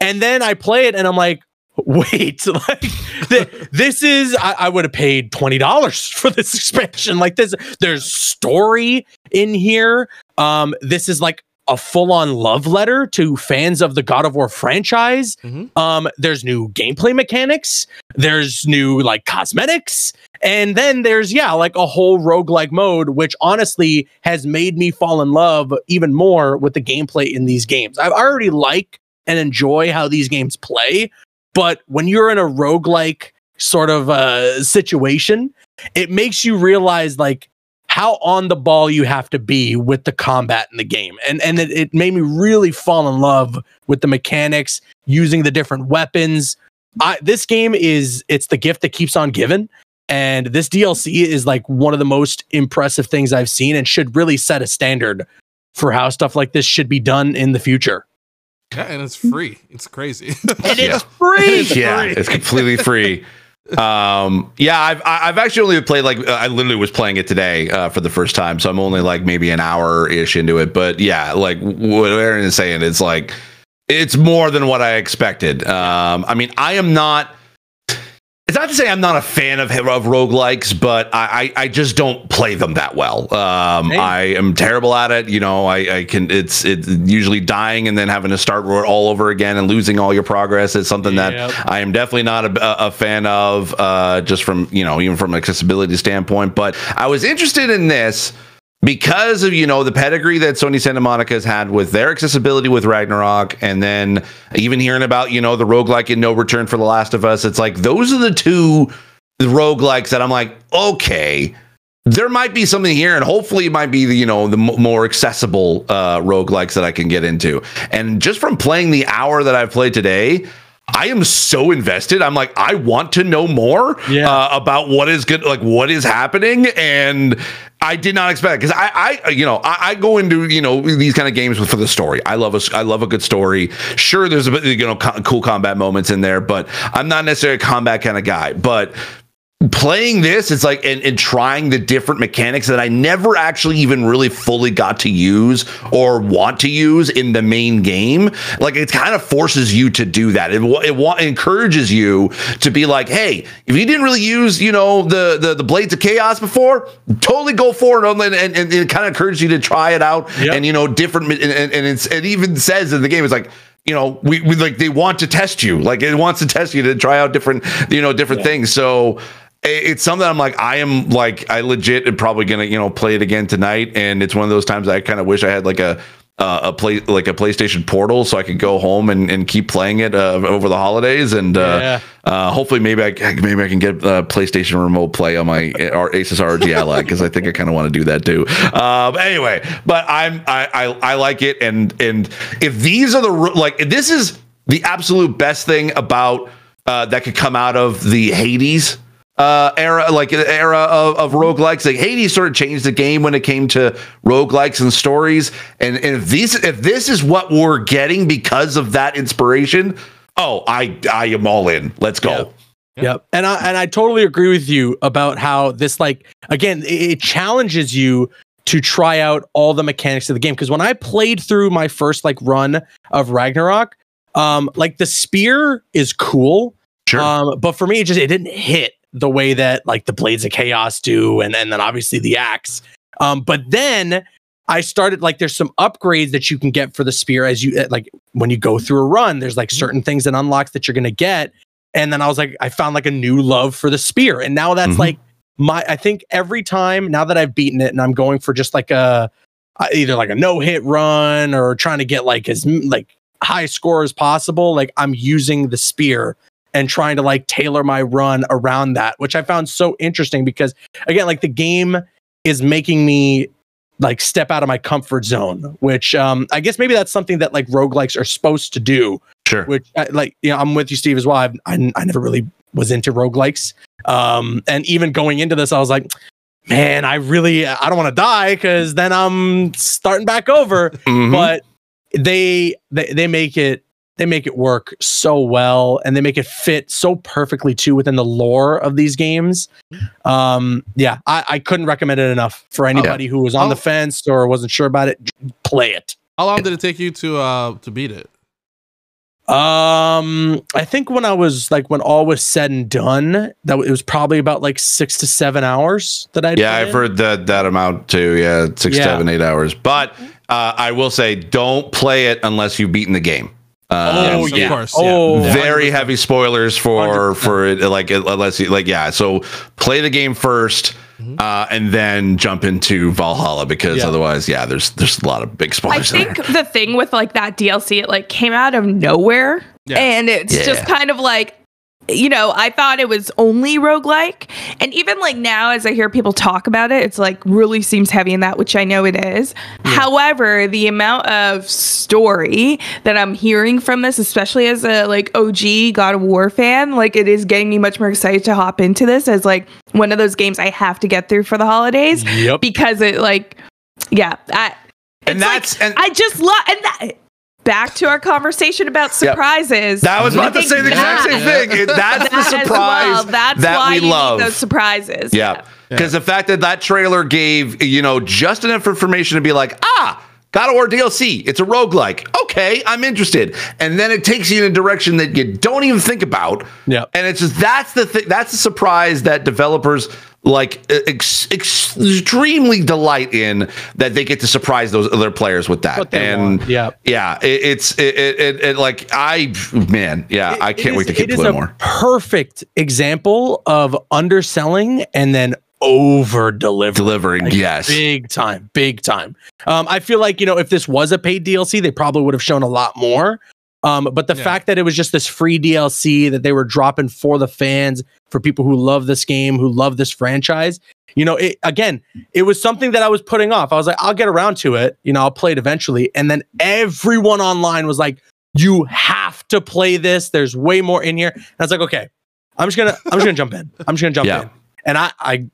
Speaker 3: And then I play it and I'm like, wait, like th- this is I, I would have paid twenty dollars for this expansion. Like this, there's story in here. Um, this is like a full-on love letter to fans of the God of War franchise. Mm-hmm. Um, there's new gameplay mechanics, there's new like cosmetics, and then there's yeah, like a whole roguelike mode, which honestly has made me fall in love even more with the gameplay in these games. I already like and enjoy how these games play, but when you're in a roguelike sort of uh situation, it makes you realize like how on the ball you have to be with the combat in the game. And and it, it made me really fall in love with the mechanics, using the different weapons. I, this game is it's the gift that keeps on giving. And this DLC is like one of the most impressive things I've seen and should really set a standard for how stuff like this should be done in the future.
Speaker 1: Yeah, and it's free. It's crazy.
Speaker 3: and it's free.
Speaker 5: it's yeah, free. it's completely free um yeah i've i've actually only played like i literally was playing it today uh, for the first time so i'm only like maybe an hour ish into it but yeah like what Eren is saying it's like it's more than what i expected um i mean i am not it's not to say I'm not a fan of of roguelikes, but I, I, I just don't play them that well. Um, hey. I am terrible at it. You know, I, I can it's it's usually dying and then having to start all over again and losing all your progress. It's something yep. that I am definitely not a, a fan of, uh, just from you know even from an accessibility standpoint. But I was interested in this because of you know the pedigree that Sony Santa Monica has had with their accessibility with Ragnarok, and then even hearing about you know the roguelike in No Return for The Last of Us, it's like those are the two roguelikes that I'm like, okay, there might be something here, and hopefully it might be the you know the m- more accessible uh, roguelikes that I can get into. And just from playing the hour that I've played today. I am so invested. I'm like, I want to know more yeah. uh, about what is good, like what is happening, and I did not expect because I, I, you know, I, I, go into you know these kind of games for the story. I love a, I love a good story. Sure, there's a bit, you know, co- cool combat moments in there, but I'm not necessarily a combat kind of guy. But playing this it's like and, and, trying the different mechanics that i never actually even really fully got to use or want to use in the main game like it kind of forces you to do that it, it, it encourages you to be like hey if you didn't really use you know the the, the blades of chaos before totally go for it and, and, and it kind of encourages you to try it out yep. and you know different and, and it's it even says in the game it's like you know, we, we like they want to test you, like it wants to test you to try out different, you know, different yeah. things. So it's something I'm like, I am like, I legit am probably gonna, you know, play it again tonight. And it's one of those times I kind of wish I had like a uh, a play like a PlayStation Portal, so I could go home and, and keep playing it uh, over the holidays, and uh, yeah. uh, hopefully maybe I maybe I can get uh, PlayStation Remote Play on my our Asus ROG Ally because I think I kind of want to do that too. Um, anyway, but I'm I, I I like it, and and if these are the like this is the absolute best thing about uh, that could come out of the Hades uh, era, like era of, of roguelikes. Like Hades sort of changed the game when it came to roguelikes and stories. And, and if these if this is what we're getting because of that inspiration, oh, I I am all in. Let's go.
Speaker 3: Yep. yep. And I and I totally agree with you about how this like again, it, it challenges you to try out all the mechanics of the game. Because when I played through my first like run of Ragnarok, um, like the spear is cool.
Speaker 5: Sure.
Speaker 3: Um, but for me, it just it didn't hit the way that like the blades of chaos do and, and then obviously the axe um, but then i started like there's some upgrades that you can get for the spear as you like when you go through a run there's like mm-hmm. certain things that unlocks that you're gonna get and then i was like i found like a new love for the spear and now that's mm-hmm. like my i think every time now that i've beaten it and i'm going for just like a either like a no hit run or trying to get like as like high score as possible like i'm using the spear and trying to like tailor my run around that, which I found so interesting because again, like the game is making me like step out of my comfort zone, which um I guess maybe that's something that like roguelikes are supposed to do.
Speaker 5: Sure.
Speaker 3: Which uh, like you know, I'm with you, Steve, as well. I've, I I never really was into roguelikes. Um, and even going into this, I was like, man, I really I don't want to die because then I'm starting back over. Mm-hmm. But they, they they make it they make it work so well and they make it fit so perfectly too within the lore of these games. Um, yeah, I, I couldn't recommend it enough for anybody who was on the fence or wasn't sure about it. Play it.
Speaker 1: How long did it take you to uh to beat it?
Speaker 3: Um, I think when I was like when all was said and done, that it was probably about like six to seven hours that I.
Speaker 5: Yeah, I've in. heard that that amount too. Yeah, six, yeah. seven, eight hours. But uh, I will say, don't play it unless you've beaten the game.
Speaker 3: Uh, oh yeah,
Speaker 5: of course. Oh, yeah. very heavy spoilers for 100%. for it, like unless you like yeah. So play the game 1st mm-hmm. uh, and then jump into Valhalla because yeah. otherwise, yeah, there's there's a lot of big spoilers.
Speaker 6: I think there. the thing with like that DLC, it like came out of nowhere, yeah. and it's just kind of like you know, I thought it was only roguelike. And even like now, as I hear people talk about it, it's like really seems heavy in that, which I know it is. Yeah. However, the amount of story that I'm hearing from this, especially as a like OG God of War fan, like it is getting me much more excited to hop into this as like one of those games I have to get through for the holidays. Yep. Because it like, yeah, I, and that's like, and I just love and that back to our conversation about surprises.
Speaker 5: Yep. That was about to say the exact same thing. That's that the surprise well.
Speaker 6: That's
Speaker 5: that
Speaker 6: why
Speaker 5: we love.
Speaker 6: those surprises.
Speaker 5: Yeah. Because yeah. the fact that that trailer gave, you know, just enough information to be like, ah, God of War DLC. It's a roguelike. Okay, I'm interested. And then it takes you in a direction that you don't even think about.
Speaker 3: Yeah.
Speaker 5: And it's just that's the thing. That's the surprise that developers like ex- extremely delight in that they get to surprise those other players with that. And
Speaker 3: want. yeah,
Speaker 5: yeah, it, it's it, it, it, like I man, yeah, I can't wait to keep playing more.
Speaker 3: Perfect example of underselling and then over delivering.
Speaker 5: Delivering, like, yes.
Speaker 3: Big time, big time. Um, I feel like, you know, if this was a paid DLC, they probably would have shown a lot more. Um, but the yeah. fact that it was just this free DLC that they were dropping for the fans, for people who love this game, who love this franchise, you know, it, again, it was something that I was putting off. I was like, I'll get around to it. You know, I'll play it eventually. And then everyone online was like, you have to play this. There's way more in here. And I was like, okay, I'm just gonna, I'm just gonna jump in. I'm just gonna jump yeah. in. And I, I,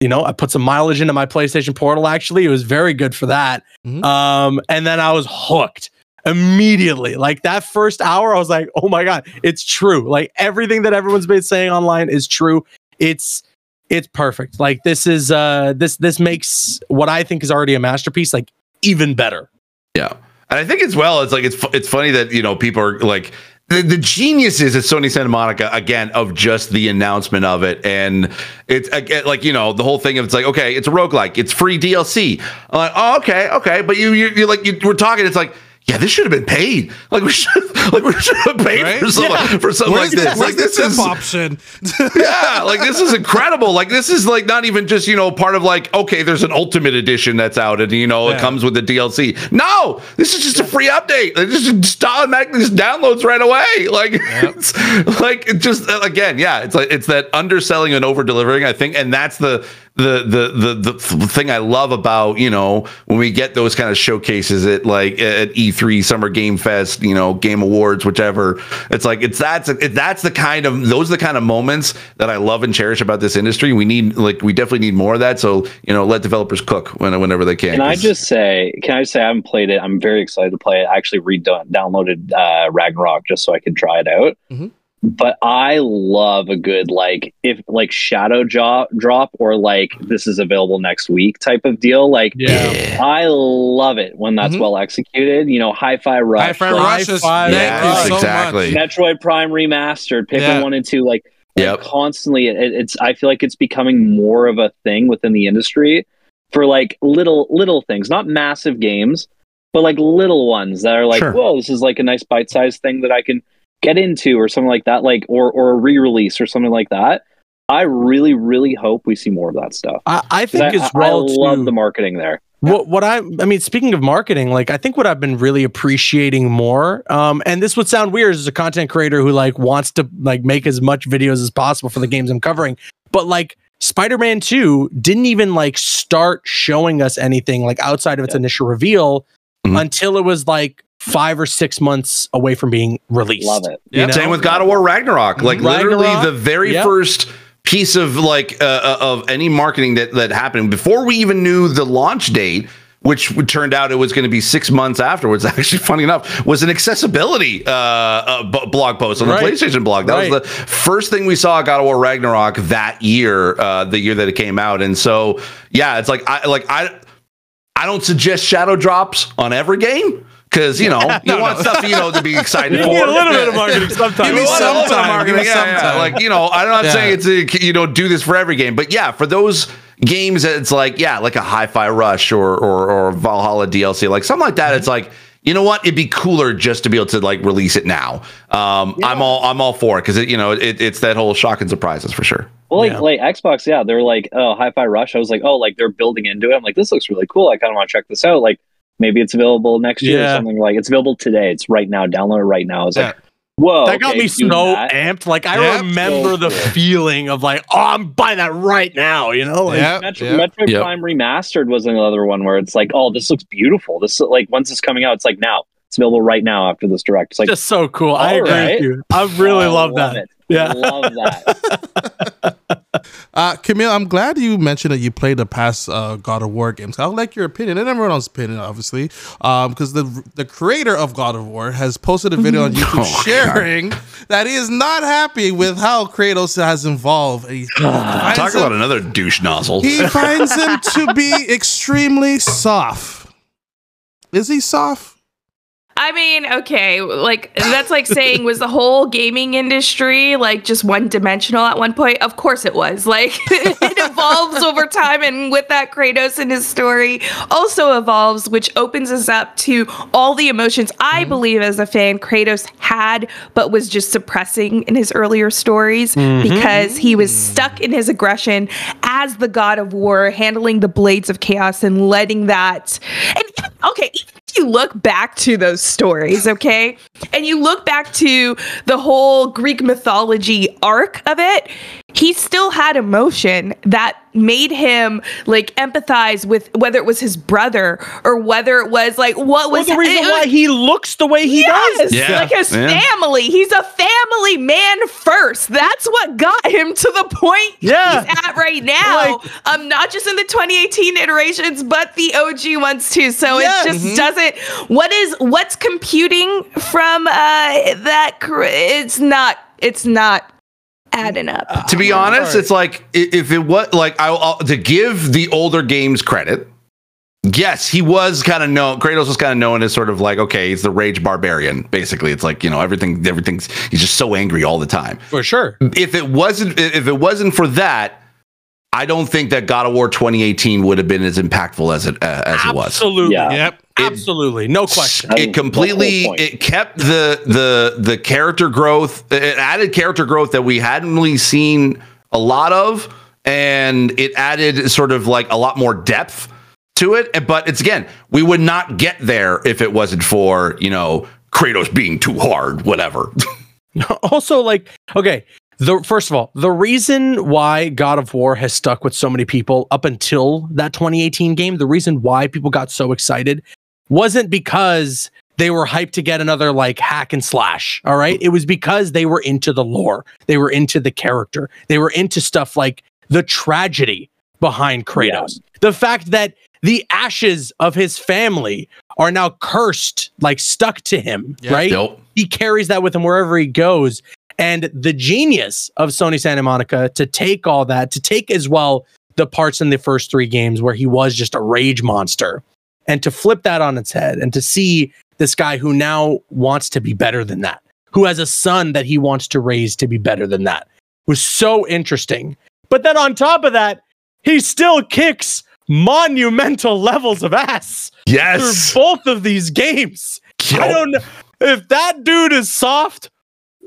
Speaker 3: you know, I put some mileage into my PlayStation Portal. Actually, it was very good for that. Mm-hmm. Um, and then I was hooked immediately. Like that first hour, I was like, oh my God, it's true. Like everything that everyone's been saying online is true. It's it's perfect. Like this is uh this this makes what I think is already a masterpiece like even better.
Speaker 5: Yeah. And I think as well, it's like it's it's funny that you know people are like the, the genius is at Sony Santa Monica again of just the announcement of it, and it's again like you know the whole thing of it's like okay, it's a roguelike, it's free DLC. I'm like oh okay, okay, but you you you're like you, we're talking, it's like yeah, this should have been paid. Like we should, like we should have paid right? for something yeah. for something like this. Like this is
Speaker 1: option.
Speaker 5: yeah, like this is incredible. Like this is like not even just you know part of like okay, there's an ultimate edition that's out and you know yeah. it comes with the DLC. No, this is just a free update. It just automatically just downloads right away. Like yep. it's like it just uh, again, yeah, it's like it's that underselling and over delivering. I think, and that's the the, the the the thing I love about you know when we get those kind of showcases at like at E3, Summer Game Fest, you know, Game Awards, whichever. It's like it's that's it, that's the kind of those are the kind of moments that I love and cherish about this industry. We need like we definitely need more of that. So you know, let developers cook when, whenever they can.
Speaker 2: Can I just say? Can I just say I haven't played it? I'm very excited to play it. I actually re downloaded uh, Ragnarok just so I could try it out. Mm-hmm but I love a good like if like shadow drop drop or like this is available next week type of deal. Like yeah. I love it when that's mm-hmm. well executed. You know, Hi-Fi Rush,
Speaker 1: Hi-Fi Rush is
Speaker 5: yeah, so exactly.
Speaker 2: Much. Metroid Prime remastered, Pikmin yeah. one and two, like, like constantly. It, it's I feel like it's becoming more of a thing within the industry for like little little things, not massive games, but like little ones that are like, sure. whoa, this is like a nice bite sized thing that I can get into or something like that, like or or a re-release or something like that. I really, really hope we see more of that stuff.
Speaker 3: I, I think I, as well.
Speaker 2: I love the marketing there.
Speaker 3: What what I I mean, speaking of marketing, like I think what I've been really appreciating more, um, and this would sound weird as a content creator who like wants to like make as much videos as possible for the games I'm covering, but like Spider-Man 2 didn't even like start showing us anything like outside of its yeah. initial reveal mm-hmm. until it was like five or six months away from being released.
Speaker 2: Love it.
Speaker 5: Yeah. Same with God of War Ragnarok. Like Ragnarok, literally the very yep. first piece of like uh, uh, of any marketing that that happened before we even knew the launch date which turned out it was going to be six months afterwards. Actually, funny enough, was an accessibility uh, uh, b- blog post on the right. PlayStation blog. That right. was the first thing we saw God of War Ragnarok that year, uh, the year that it came out. And so, yeah, it's like I like I I don't suggest shadow drops on every game because you know you no, want no. stuff you know to be excited you
Speaker 3: for.
Speaker 5: a
Speaker 3: little bit of marketing sometimes.
Speaker 5: Give me some marketing. Yeah, yeah, Like you know, I'm not yeah. saying it's a, you know do this for every game, but yeah, for those games that it's like yeah, like a Hi-Fi Rush or or, or Valhalla DLC, like something like that. Mm-hmm. It's like you know what? It'd be cooler just to be able to like release it now. Um, yeah. I'm all I'm all for it because it you know it, it's that whole shock and surprises for sure.
Speaker 2: Well, like yeah. like Xbox, yeah, they're like oh Hi-Fi Rush. I was like oh like they're building into it. I'm like this looks really cool. I kind of want to check this out. Like maybe it's available next year yeah. or something like it's available today. It's right now. Download it right now. It's yeah. like whoa,
Speaker 3: that got okay, me so that. amped. Like I yep. remember so the cool. feeling of like oh I'm buying that right now. You know, like,
Speaker 2: yep. Metro, yep. Metroid yep. Prime Remastered was another one where it's like oh this looks beautiful. This like once it's coming out, it's like now. It's available right now after this direct. It's like
Speaker 3: just so cool. I agree right. with you. I really oh, love, love that. It. Yeah, love
Speaker 1: that. uh, Camille, I'm glad you mentioned that you played the past uh, God of War games. I would like your opinion and everyone else's opinion, obviously, because um, the the creator of God of War has posted a video on YouTube oh, sharing God. that he is not happy with how Kratos has evolved.
Speaker 5: Talk him, about another douche nozzle.
Speaker 1: He finds him to be extremely soft. Is he soft?
Speaker 6: I mean, okay, like that's like saying was the whole gaming industry like just one dimensional at one point? Of course it was. Like it evolves over time and with that Kratos and his story also evolves which opens us up to all the emotions I mm-hmm. believe as a fan Kratos had but was just suppressing in his earlier stories mm-hmm. because he was stuck in his aggression as the god of war handling the blades of chaos and letting that and okay, even you look back to those stories, okay, and you look back to the whole Greek mythology arc of it, he still had emotion that made him like empathize with whether it was his brother or whether it was like what was
Speaker 3: well, the reason why he looks the way he yes, does.
Speaker 6: Yeah, like his yeah. family. He's a family man first. That's what got him to the point yeah. he's at right now. Like, um, not just in the 2018 iterations, but the OG ones too. So yeah. it just mm-hmm. doesn't. What is what's computing from uh that? It's not. It's not adding up.
Speaker 5: to be honest, it's like if it was like I will to give the older games credit. Yes, he was kind of known. Kratos was kind of known as sort of like okay, he's the rage barbarian. Basically, it's like you know everything. Everything's he's just so angry all the time.
Speaker 3: For sure.
Speaker 5: If it wasn't, if it wasn't for that, I don't think that God of War 2018 would have been as impactful as it uh, as
Speaker 3: Absolutely.
Speaker 5: it was.
Speaker 3: Absolutely. Yeah. Yep. Absolutely, no question.
Speaker 5: It completely it kept the the the character growth. It added character growth that we hadn't really seen a lot of, and it added sort of like a lot more depth to it. But it's again, we would not get there if it wasn't for you know Kratos being too hard, whatever.
Speaker 3: also, like okay, the first of all, the reason why God of War has stuck with so many people up until that 2018 game, the reason why people got so excited wasn't because they were hyped to get another like hack and slash. All right. It was because they were into the lore, they were into the character, they were into stuff like the tragedy behind Kratos, yeah. the fact that the ashes of his family are now cursed, like stuck to him, yeah. right? Yep. He carries that with him wherever he goes. And the genius of Sony Santa Monica to take all that, to take as well the parts in the first three games where he was just a rage monster and to flip that on its head and to see this guy who now wants to be better than that, who has a son that he wants to raise to be better than that, was so interesting. But then on top of that, he still kicks monumental levels of ass.
Speaker 5: Yes.
Speaker 3: Through both of these games. Yep. I don't know if that dude is soft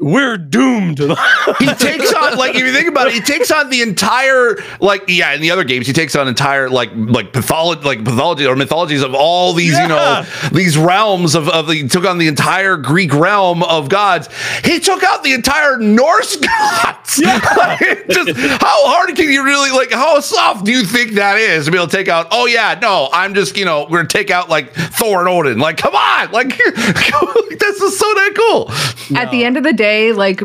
Speaker 3: we're doomed.
Speaker 5: he takes on like if you think about it, he takes on the entire like yeah, in the other games, he takes on entire like like pathology like pathology or mythologies of all these, yeah. you know, these realms of of the he took on the entire Greek realm of gods. He took out the entire Norse gods. Yeah. like, just how hard can you really like how soft do you think that is to be able to take out, oh yeah, no, I'm just, you know, we're gonna take out like Thor and Odin. Like, come on, like this is so that cool.
Speaker 4: At the end of the day, day, like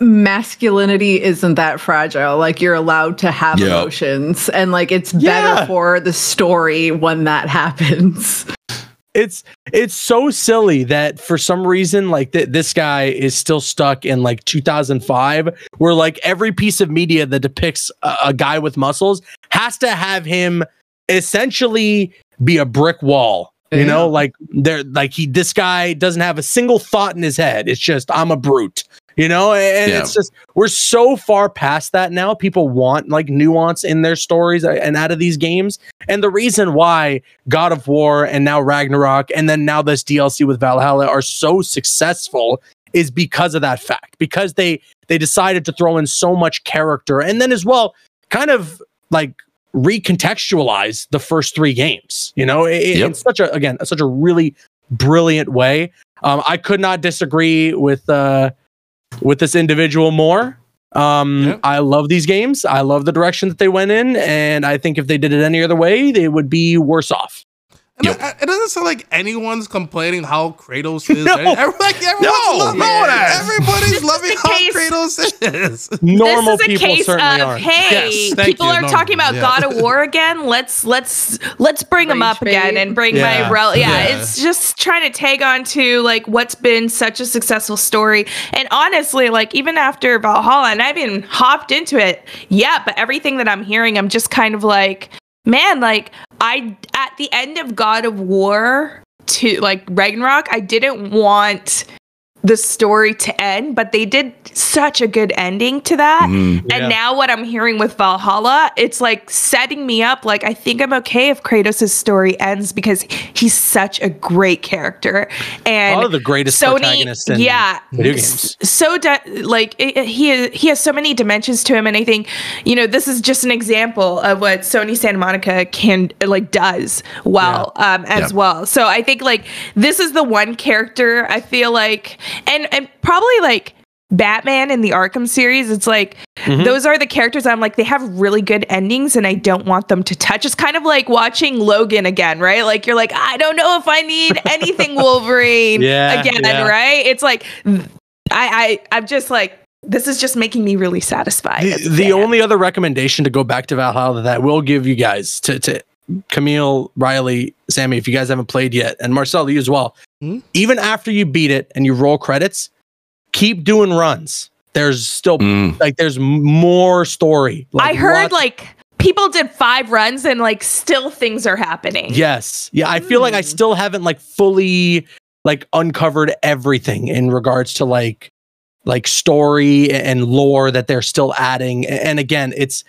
Speaker 4: masculinity isn't that fragile. Like you're allowed to have yep. emotions and like it's yeah. better for the story when that happens.
Speaker 3: It's it's so silly that for some reason like th- this guy is still stuck in like 2005 where like every piece of media that depicts a, a guy with muscles has to have him essentially be a brick wall you know, like they're like he this guy doesn't have a single thought in his head. It's just I'm a brute. You know and yeah. it's just we're so far past that now. People want like nuance in their stories uh, and out of these games. And the reason why god of war and now ragnarok and then now this dlc with valhalla are so successful is because of that fact. Because they they decided to throw in so much character. And then as well kind of like recontextualize the first three games you know it, yep. in such a again such a really brilliant way um, I could not disagree with uh, with this individual more. Um, yeah. I love these games. I love the direction that they went in, and I think if they did it any other way, they would be worse off.
Speaker 1: Yep. It, it, doesn't sound like anyone's complaining how Kratos is.
Speaker 5: no, like, no, loving, no
Speaker 1: everybody's loving how case, Kratos is.
Speaker 3: Normal this is a case of
Speaker 6: are. hey, yes, people you, are normal, talking about yeah. God of War again. Let's let's let's bring them up again and bring yeah. my rel. Yeah, yeah, it's just trying to tag on to like what's been such a successful story. And honestly, like even after Valhalla, and I've been hopped into it. Yeah, but everything that I'm hearing, I'm just kind of like man, like I at the end of God of War to like Ragnarok, I didn't want the story to end, but they did such a good ending to that. Mm, yeah. And now what I'm hearing with Valhalla, it's like setting me up. Like I think I'm okay if Kratos' story ends because he's such a great character and
Speaker 3: one of the greatest Sony, protagonists in yeah, video games.
Speaker 6: So like it, he he has so many dimensions to him, and I think you know this is just an example of what Sony Santa Monica can like does well yeah. um, as yeah. well. So I think like this is the one character I feel like and and probably like Batman in the Arkham series, it's like mm-hmm. those are the characters I'm like they have really good endings and I don't want them to touch. It's kind of like watching Logan again, right? Like you're like I don't know if I need anything Wolverine yeah, again, yeah. right? It's like I I I'm just like this is just making me really satisfied.
Speaker 3: The, the only other recommendation to go back to Valhalla that I will give you guys to to Camille, Riley, Sami, if you guys haven't played yet, and Marcel, you as well, mm-hmm. even after you beat it and you roll credits, keep doing runs. There's still mm. like there's more story.
Speaker 6: Like, I heard like people did five runs and like still things are happening.
Speaker 3: Yes. Yeah. I feel like I mm. still haven't like fully like uncovered everything in regards to like like story and lore that they're still adding. And again, it's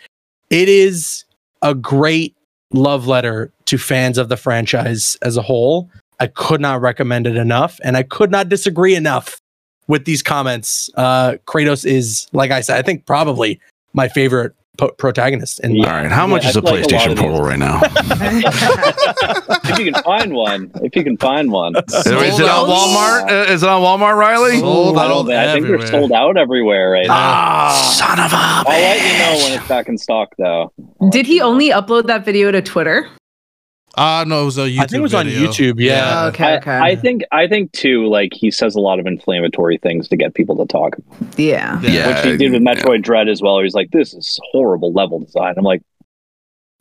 Speaker 3: it is a great love letter to fans of the franchise as a whole. I could not recommend it enough, and I could not disagree enough with these comments. Uh, Kratos is, like I said, I think probably my favorite po- protagonist.
Speaker 5: And yeah. all right, how much is a PlayStation like a Portal right now?
Speaker 2: if you can find one, if you can find one,
Speaker 5: is it on Walmart? Uh, is it on Walmart, Riley?
Speaker 2: Sold I, don't, I think they're sold out everywhere right now.
Speaker 5: Ah, son of a! I'll
Speaker 2: let you know when it's back in stock, though.
Speaker 4: Did he only upload that video to Twitter?
Speaker 1: Uh no, it was a YouTube. I think it
Speaker 3: was
Speaker 1: video.
Speaker 3: on YouTube. Yeah.
Speaker 4: yeah. Okay. Okay.
Speaker 2: I, I, think I think too. Like he says a lot of inflammatory things to get people to talk.
Speaker 4: Yeah.
Speaker 2: Yeah. Which he did with Metroid yeah. Dread as well. He's like, "This is horrible level design." I'm like,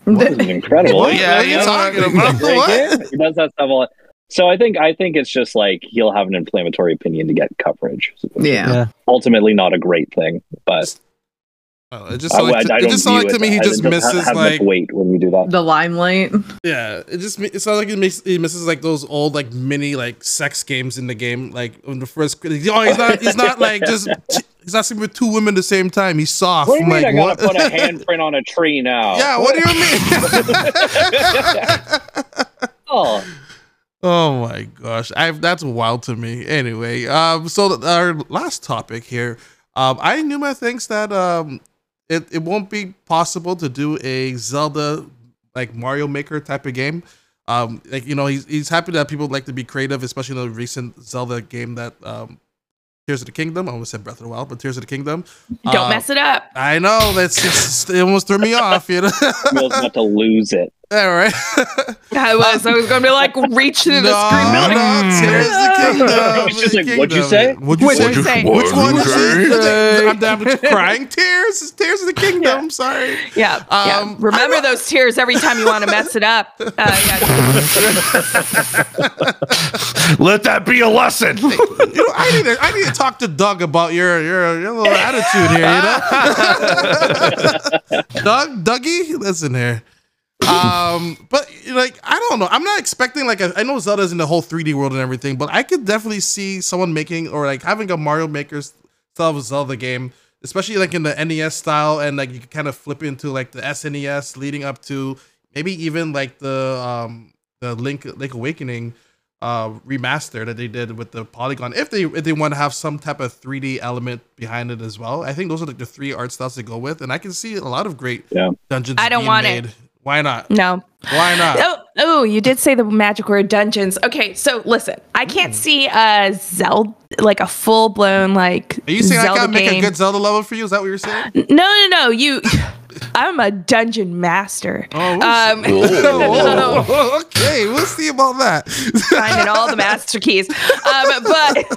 Speaker 2: "This is incredible."
Speaker 1: what? Yeah, you're talking about what?
Speaker 2: He does that stuff So I think I think it's just like he'll have an inflammatory opinion to get coverage.
Speaker 4: Yeah. yeah.
Speaker 2: Ultimately, not a great thing, but
Speaker 1: Oh, it just sounds like, I, I it just sound like to me he just misses like
Speaker 2: weight when you do that.
Speaker 4: The limelight.
Speaker 1: Yeah, it just it sounds like he, misses, he misses like those old like mini like sex games in the game. Like when the first oh he's not he's not like just he's not sleeping with two women at the same time. He's soft.
Speaker 2: What do you
Speaker 1: mean
Speaker 2: like, I gotta put a handprint on a tree now?
Speaker 1: Yeah, what, what do you mean? oh. Oh my gosh, I've that's wild to me. Anyway, um, so our last topic here, um, Aonuma thinks that um it, it won't be possible to do a Zelda like Mario Maker type of game. Um, like you know, he's he's happy that people like to be creative, especially in the recent Zelda game that um, Tears of the Kingdom. I almost said Breath of the Wild, but Tears of the Kingdom.
Speaker 6: Don't uh, mess it up.
Speaker 1: I know that's just it almost threw me off. You know,
Speaker 2: Will's about to lose it.
Speaker 1: All right.
Speaker 6: I was. I was going to be like, reach through the screen. No, no,
Speaker 2: tears the kingdom. She's like, what'd you say?
Speaker 1: What'd you say? say? Which one did you say? I'm down with crying tears. Tears of the kingdom. Yeah. Sorry.
Speaker 6: Yeah. Um, yeah. Remember those tears every time you want to mess it up. Uh, yeah.
Speaker 5: Let that be a lesson. you
Speaker 1: know, I need to, I need to talk to Doug about your your, your little attitude here. You know, Doug, Dougie, listen here um, but like I don't know. I'm not expecting like a, I know Zelda's in the whole 3D world and everything, but I could definitely see someone making or like having a Mario Maker style of Zelda game, especially like in the NES style, and like you could kind of flip into like the SNES, leading up to maybe even like the um the Link Link Awakening uh remaster that they did with the polygon if they if they want to have some type of 3d element behind it as well i think those are like the three art styles to go with and i can see a lot of great
Speaker 2: yeah.
Speaker 1: dungeons
Speaker 6: i don't want made.
Speaker 1: it why not?
Speaker 6: No.
Speaker 1: Why not?
Speaker 6: Oh, oh, you did say the magic word dungeons. Okay, so listen, I can't mm. see a Zelda like a full blown like.
Speaker 1: Are you saying Zelda I can't make a good Zelda level for you? Is that what you're saying?
Speaker 6: No, no, no. You. I'm a dungeon master.
Speaker 1: Oh, we'll um, oh, okay, we'll see about that.
Speaker 6: Finding all the master keys, um, but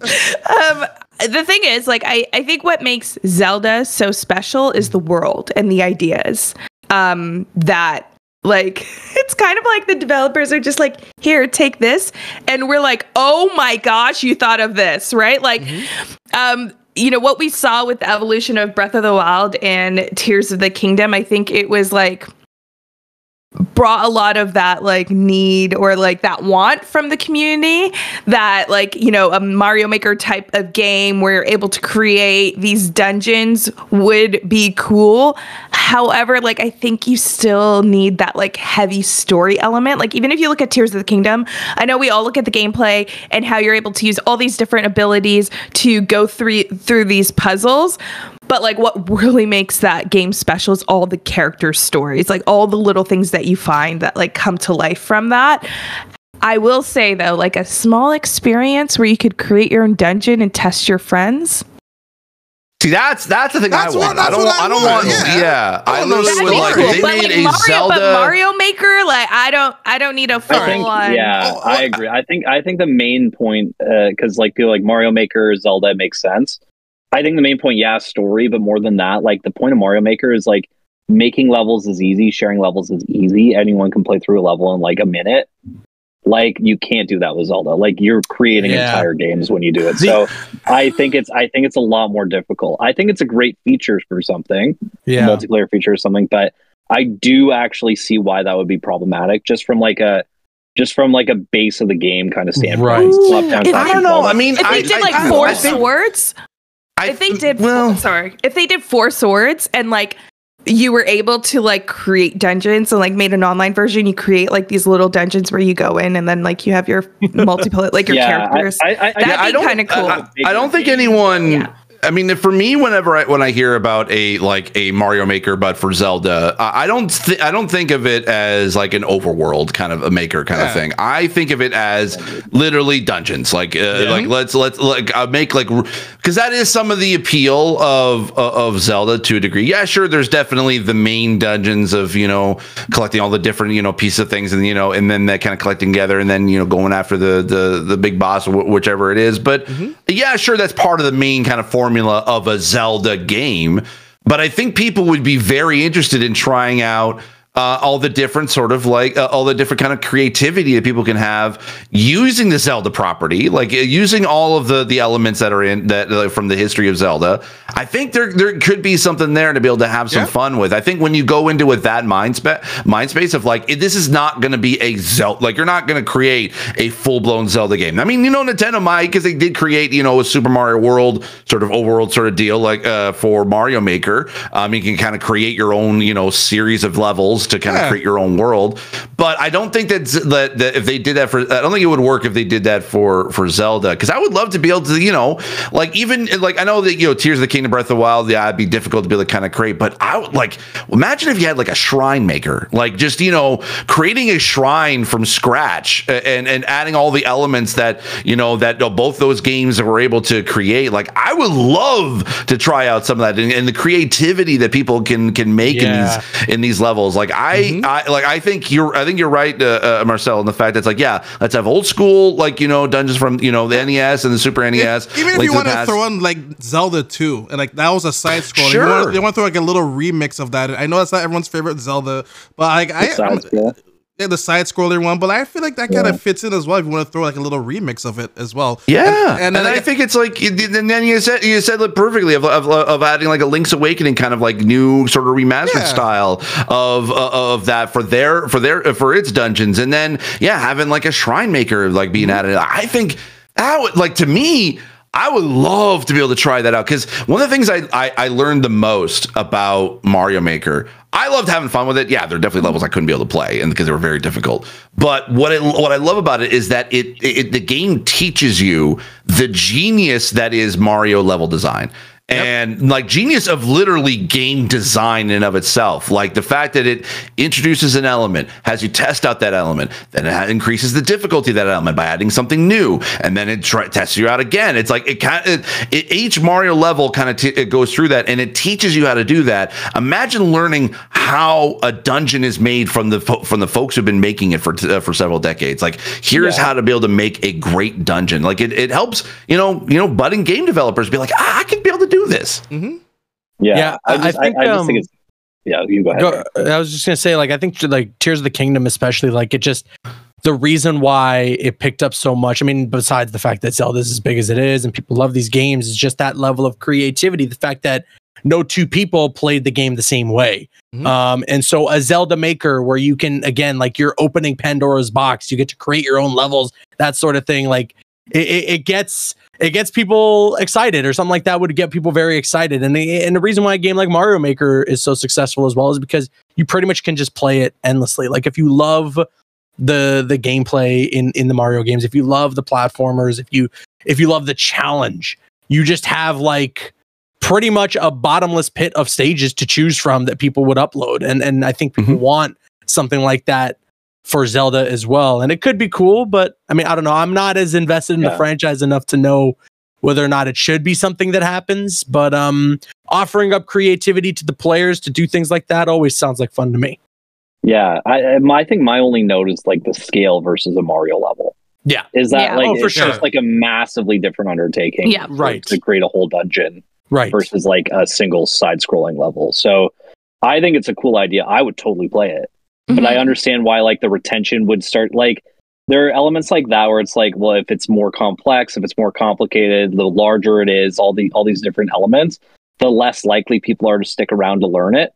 Speaker 6: um, the thing is, like, I I think what makes Zelda so special is the world and the ideas um, that like it's kind of like the developers are just like here take this and we're like oh my gosh you thought of this right like mm-hmm. um you know what we saw with the evolution of breath of the wild and tears of the kingdom i think it was like brought a lot of that like need or like that want from the community that like you know a mario maker type of game where you're able to create these dungeons would be cool. However like i think you still need that like heavy story element. Like even if you look at tears of the kingdom i know we all look at the gameplay and how you're able to use all these different abilities to go through through these puzzles but like what really makes that game special is all the character stories, like all the little things that you find that like come to life from that. I will say though, like a small experience where you could create your own dungeon and test your friends.
Speaker 5: See, that's that's the thing that's I want. What, I don't. I, I don't want. Yeah, yeah. I, I literally would like. Cool. They but made like a
Speaker 6: Mario,
Speaker 5: Zelda.
Speaker 6: But Mario Maker, like I don't. I don't need a full
Speaker 2: I think,
Speaker 6: on.
Speaker 2: Yeah, oh, I agree. I think. I think the main point, because uh, like like Mario Maker, Zelda makes sense. I think the main point, yeah, story, but more than that, like the point of Mario Maker is like making levels is easy, sharing levels is easy. Anyone can play through a level in like a minute. Like you can't do that with Zelda. Like you're creating yeah. entire games when you do it. So I think it's I think it's a lot more difficult. I think it's a great feature for something, yeah, multiplayer feature or something, but I do actually see why that would be problematic just from like a just from like a base of the game kind of standpoint.
Speaker 5: Right. I don't know. I mean,
Speaker 6: if they
Speaker 5: I,
Speaker 6: did like I, four swords, I, if they did, well, sorry, if they did four swords and like you were able to like create dungeons and like made an online version, you create like these little dungeons where you go in and then like you have your multiple like your yeah, characters. I, I, That'd be kind of cool.
Speaker 5: I, don't think anyone. Yeah. I mean, for me, whenever I when I hear about a like a Mario Maker, but for Zelda, I don't th- I don't think of it as like an overworld kind of a maker kind yeah. of thing. I think of it as literally dungeons. Like uh, yeah. like let's let's like uh, make like because that is some of the appeal of uh, of Zelda to a degree. Yeah, sure. There's definitely the main dungeons of you know collecting all the different you know pieces of things and you know and then that kind of collecting together and then you know going after the the the big boss or whichever it is. But mm-hmm. yeah, sure. That's part of the main kind of formula of a Zelda game. But I think people would be very interested in trying out uh, all the different sort of like uh, all the different kind of creativity that people can have using the Zelda property, like uh, using all of the the elements that are in that uh, from the history of Zelda. I think there there could be something there to be able to have some yeah. fun with. I think when you go into with that mind, spa- mind space of like this is not going to be a Zelda, like you're not going to create a full blown Zelda game. I mean, you know, Nintendo might because they did create you know a Super Mario World sort of overworld sort of deal like uh, for Mario Maker. Um, you can kind of create your own you know series of levels to kind yeah. of create your own world. But I don't think that, that, that if they did that for, I don't think it would work if they did that for for Zelda because I would love to be able to, you know, like even like I know that you know Tears of the Kingdom, Breath of the Wild, yeah, it'd be difficult to be able to kind of create. But I would like imagine if you had like a shrine maker, like just you know creating a shrine from scratch and and adding all the elements that you know that you know, both those games were able to create. Like I would love to try out some of that and, and the creativity that people can can make yeah. in these in these levels. Like I, mm-hmm. I like I think you're I think you're right, uh, uh, Marcel, in the fact that it's like yeah, let's have old school like you know dungeons from you know the NES and the Super NES.
Speaker 1: If, even if you want to throw in like Zelda 2, and like that was a side scroll. Sure. You want to throw like a little remix of that. I know that's not everyone's favorite Zelda, but like I. Yeah, the side scroller one, but I feel like that kind of yeah. fits in as well. If you want to throw like a little remix of it as well,
Speaker 5: yeah. And, and, and I, I think it's like, and then you said you said it perfectly of, of, of adding like a Link's Awakening kind of like new sort of remastered yeah. style of uh, of that for their for their for its dungeons, and then yeah, having like a shrine maker like being mm-hmm. added. I think that would like to me. I would love to be able to try that out because one of the things I, I, I learned the most about Mario Maker I loved having fun with it. Yeah, there are definitely levels I couldn't be able to play, and because they were very difficult. But what I, what I love about it is that it, it the game teaches you the genius that is Mario level design and like genius of literally game design in and of itself. Like the fact that it introduces an element has you test out that element then it increases the difficulty of that element by adding something new and then it try, tests you out again. It's like it kind of it, it, each mario level kind of t- it goes through that and it teaches you how to do that. Imagine learning how a dungeon is made from the fo- from the folks who've been making it for uh, for several decades. Like here's yeah. how to be able to make a great dungeon. Like it, it helps you know you know budding game developers be like ah, i can be able to do this.
Speaker 2: Mm-hmm. Yeah, yeah, I, just, I think, I, I um, think it's. Yeah, you go ahead. Go,
Speaker 3: I was just gonna say, like, I think like Tears of the Kingdom, especially, like, it just the reason why it picked up so much. I mean, besides the fact that Zelda's as big as it is and people love these games, is just that level of creativity. The fact that no two people played the game the same way. Mm-hmm. Um, and so a Zelda maker where you can again, like you're opening Pandora's box, you get to create your own levels, that sort of thing. Like it, it, it gets it gets people excited or something like that would get people very excited. And the, and the reason why a game like Mario Maker is so successful as well is because you pretty much can just play it endlessly. Like if you love the the gameplay in in the Mario games, if you love the platformers, if you if you love the challenge, you just have like pretty much a bottomless pit of stages to choose from that people would upload. And and I think people mm-hmm. want something like that for Zelda as well. And it could be cool, but I mean, I don't know. I'm not as invested in yeah. the franchise enough to know whether or not it should be something that happens. But um, offering up creativity to the players to do things like that always sounds like fun to me.
Speaker 2: Yeah, I, I think my only note is like the scale versus a Mario level.
Speaker 3: Yeah,
Speaker 2: is that
Speaker 3: yeah.
Speaker 2: like oh, for it's sure. just like a massively different undertaking?
Speaker 6: Yeah,
Speaker 3: right.
Speaker 2: To create a whole dungeon,
Speaker 3: right,
Speaker 2: versus like a single side-scrolling level. So, I think it's a cool idea. I would totally play it mm-hmm. but I mm-hmm. understand why like the retention would start like there are elements like that where it's like, well, if it's more complex, if it's more complicated, the larger it is, all the all these different elements, the less likely people are to stick around to learn it.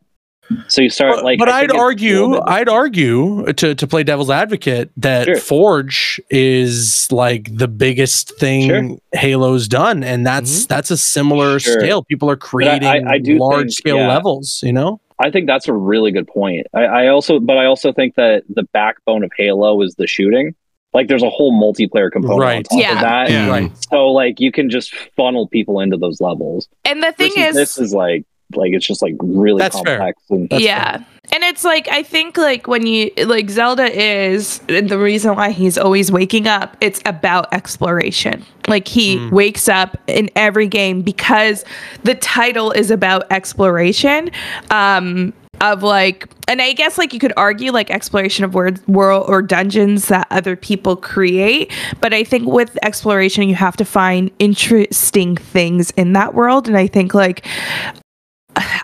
Speaker 2: So you start
Speaker 3: but,
Speaker 2: like,
Speaker 3: but I'd argue, I'd argue to to play devil's advocate that sure. Forge is like the biggest thing sure. Halo's done, and that's mm-hmm. that's a similar sure. scale. People are creating I, I large think, scale yeah. levels, you know.
Speaker 2: I think that's a really good point. I, I, also, but I also think that the backbone of Halo is the shooting. Like, there's a whole multiplayer component right. on top yeah. of that.
Speaker 3: Yeah. Right.
Speaker 2: So, like, you can just funnel people into those levels.
Speaker 6: And the thing
Speaker 2: is, this is like like it's just like really that's complex
Speaker 6: fair. And, that's yeah fair. And it's like i think like when you like zelda is the reason why he's always waking up it's about exploration like he mm. wakes up in every game because the title is about exploration um of like and i guess like you could argue like exploration of world world or dungeons that other people create but i think with exploration you have to find interesting things in that world and i think like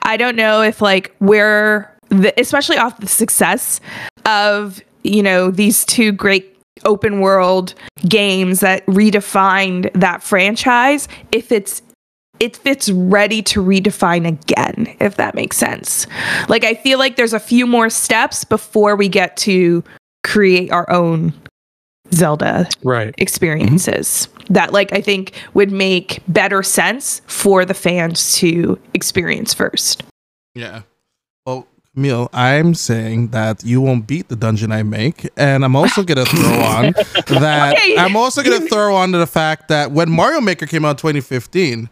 Speaker 6: I don't know if like we're the, especially off the success of you know these two great open world games that redefined that franchise if it's if it's ready to redefine again if that makes sense like i feel like there's a few more steps before we get to create our own zelda
Speaker 3: right mm-hmm.
Speaker 6: experiences that like I think would make better sense for the fans to experience first.
Speaker 1: Yeah. Camille, I'm saying that you won't beat the dungeon I make, and I'm also gonna throw on that okay. I'm also gonna throw on to the fact that when Mario Maker came out in 2015,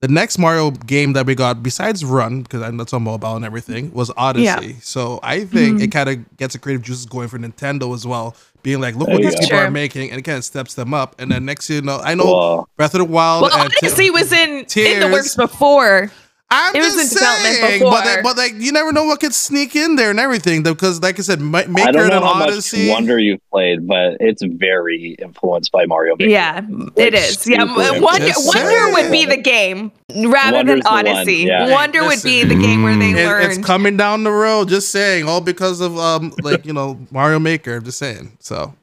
Speaker 1: the next Mario game that we got, besides Run, because I'm that's on mobile and everything, was Odyssey. Yeah. So I think mm-hmm. it kind of gets the creative juices going for Nintendo as well, being like, look what these people are making, and it kind of steps them up. And then next you know, I know Breath of the Wild.
Speaker 6: Well, Odyssey t- was in Tears, in the works before.
Speaker 1: I'm it was in development before. But, they, but like, you never know what could sneak in there and everything. Because, like I said, Maker I don't know and how Odyssey.
Speaker 2: Much Wonder you've played, but it's very influenced by Mario. Maker.
Speaker 6: Yeah, like, it is. Yeah, Wonder, Wonder would be the game rather Wonder's than Odyssey. Yeah. Wonder Listen, would be the game where they
Speaker 1: it,
Speaker 6: learn.
Speaker 1: It's coming down the road. Just saying, all because of um, like you know, Mario Maker. I'm just saying. So.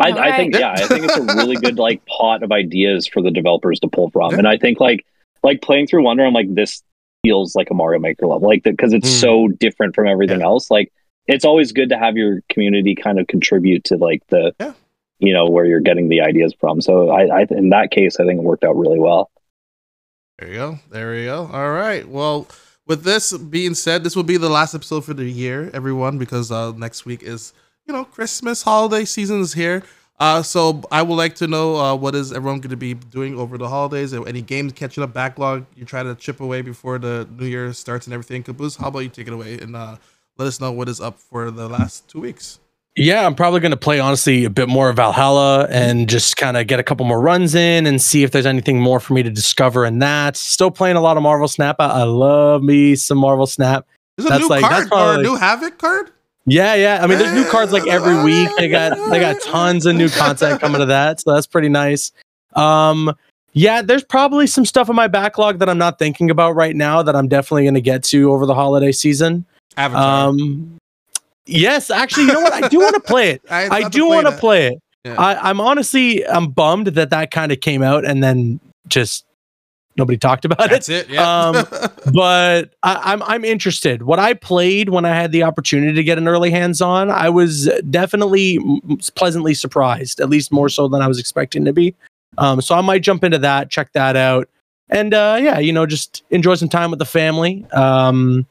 Speaker 2: I, I think yeah, I think it's a really good like pot of ideas for the developers to pull from, yeah. and I think like like playing through Wonder, I'm like, this feels like a Mario Maker level, like because it's mm. so different from everything yeah. else. Like it's always good to have your community kind of contribute to like the, yeah. you know, where you're getting the ideas from. So I, I, in that case, I think it worked out really well.
Speaker 1: There you go. There you go. All right. Well, with this being said, this will be the last episode for the year, everyone, because uh, next week is you know Christmas holiday season is here. Uh, so I would like to know uh, what is everyone going to be doing over the holidays? Any games catching up backlog you try to chip away before the New Year starts and everything? Caboose, how about you take it away and uh, let us know what is up for the last two weeks?
Speaker 3: Yeah, I'm probably going to play honestly a bit more of Valhalla and just kind of get a couple more runs in and see if there's anything more for me to discover in that. Still playing a lot of Marvel Snap. I, I love me some Marvel Snap.
Speaker 1: Is a new like, card or a new Havok card?
Speaker 3: Yeah, yeah. I mean, there's new cards like every week. They got they got tons of new content coming to that, so that's pretty nice. Um, yeah, there's probably some stuff in my backlog that I'm not thinking about right now that I'm definitely going to get to over the holiday season. Avatar. Um, yes, actually, you know what? I do want to play it. I, I do want to play it. Yeah. I, I'm honestly I'm bummed that that kind of came out and then just nobody talked about
Speaker 1: That's it. it yeah. um,
Speaker 3: but I, am I'm, I'm interested. What I played when I had the opportunity to get an early hands on, I was definitely pleasantly surprised, at least more so than I was expecting to be. Um, so I might jump into that, check that out, and uh, yeah, you know, just enjoy some time with the family um,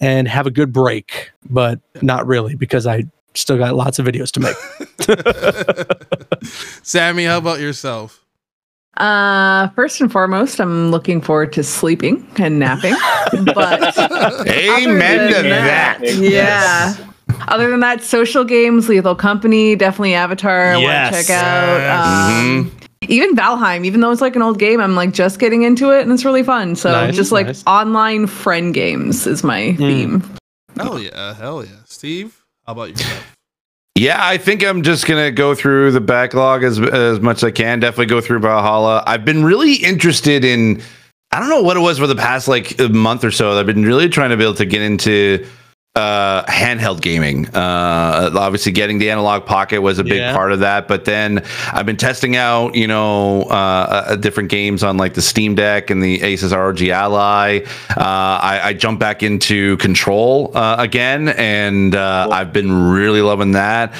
Speaker 3: and have a good break. But not really because I still got lots of videos to
Speaker 1: make. Sammy, how about yourself?
Speaker 4: Uh, first and foremost, I'm looking forward to sleeping and napping. But
Speaker 5: amen to that.
Speaker 4: that. Yeah. Other than that, social games, Lethal Company, definitely Avatar. Yes. Want to check out. Um, mm-hmm. Even Valheim, even though it's like an old game, I'm like just getting into it and it's really fun. So nice, just like nice. online friend games is my mm. theme.
Speaker 1: Hell yeah, hell yeah. Steve, how about yourself?
Speaker 5: Yeah, I think I'm just gonna go through the backlog as as much as I can. Definitely go through Valhalla. I've been really interested in. I don't know what it was for the past like month or so. I've been really trying to be able to get into uh, handheld gaming. Uh, obviously, getting the Analogue Pocket was a big yeah. part of that. But then I've been testing out, you know, uh, uh different games on like the Steam Deck and the Asus ROG Ally. Uh, I, I jumped back into Control uh, again, and cool. I've been really loving that.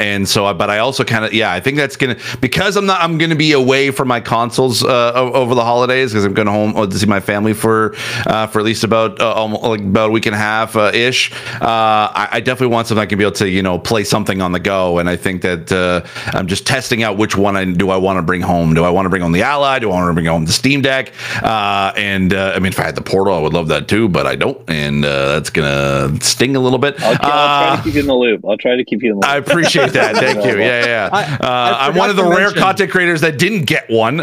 Speaker 5: and so, but I also kind of, yeah, I think that's gonna because I'm not, I'm gonna be away from my consoles over the holidays because I'm going home to see my family for for at least about almost like about a week and a half ish. Uh, I, I, definitely want something I can be able to, you know, play something on the go. And I think that uh, I'm just testing out which one I do I want to bring home. Do I want to bring home the Ally? Do I want to bring home the Steam Deck? Uh, and uh, I mean, if I had the Portal, I would love that too, but I don't, and uh, that's gonna sting a little bit.
Speaker 2: I'll, I'll, try to keep you in the loop. I'll try to keep you in the loop.
Speaker 5: I appreciate that. Thank you. Yeah, yeah. I, am one of the rare mention. content creators that didn't get one,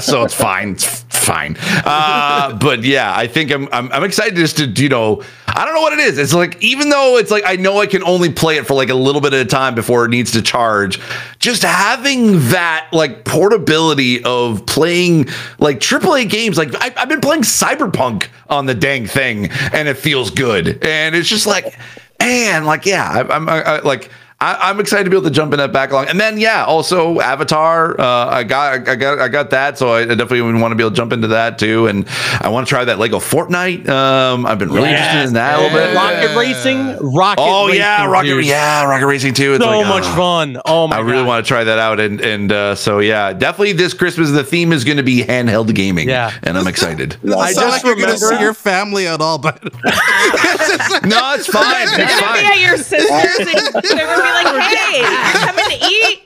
Speaker 5: so it's fine. It's fine. Uh, but yeah, I think I'm, I'm I'm excited just to you know I don't know what it is. It's like even though it's like I know I can only play it for like a little bit at a time before it needs to charge, just having that like portability of playing like AAA games. Like I, have been playing Cyberpunk on the dang thing, and it feels good. And it's just like, man, like yeah, I'm like I, am excited to be able to jump in that backlog. And then yeah, also Avatar. Uh, I got I got I got that, so I definitely want to be able to jump into that too. And I want to try that Lego Fortnite. Um, I've been really yes, interested in that yeah. a little bit.
Speaker 3: Rocket Racing, Rocket.
Speaker 5: Oh yeah, Rocket. Dude. Yeah, Rocket Racing too.
Speaker 3: It's so like, much fun. Oh my! God.
Speaker 5: I really want to try that out. And and uh, so yeah, definitely this Christmas the theme is going to be handheld gaming.
Speaker 3: Yeah,
Speaker 5: and I'm excited.
Speaker 1: I just like you're going to see your family at all, but
Speaker 5: no, it's fine. It's fine.
Speaker 6: At your sisters, and they're going to be like, hey come in to eat.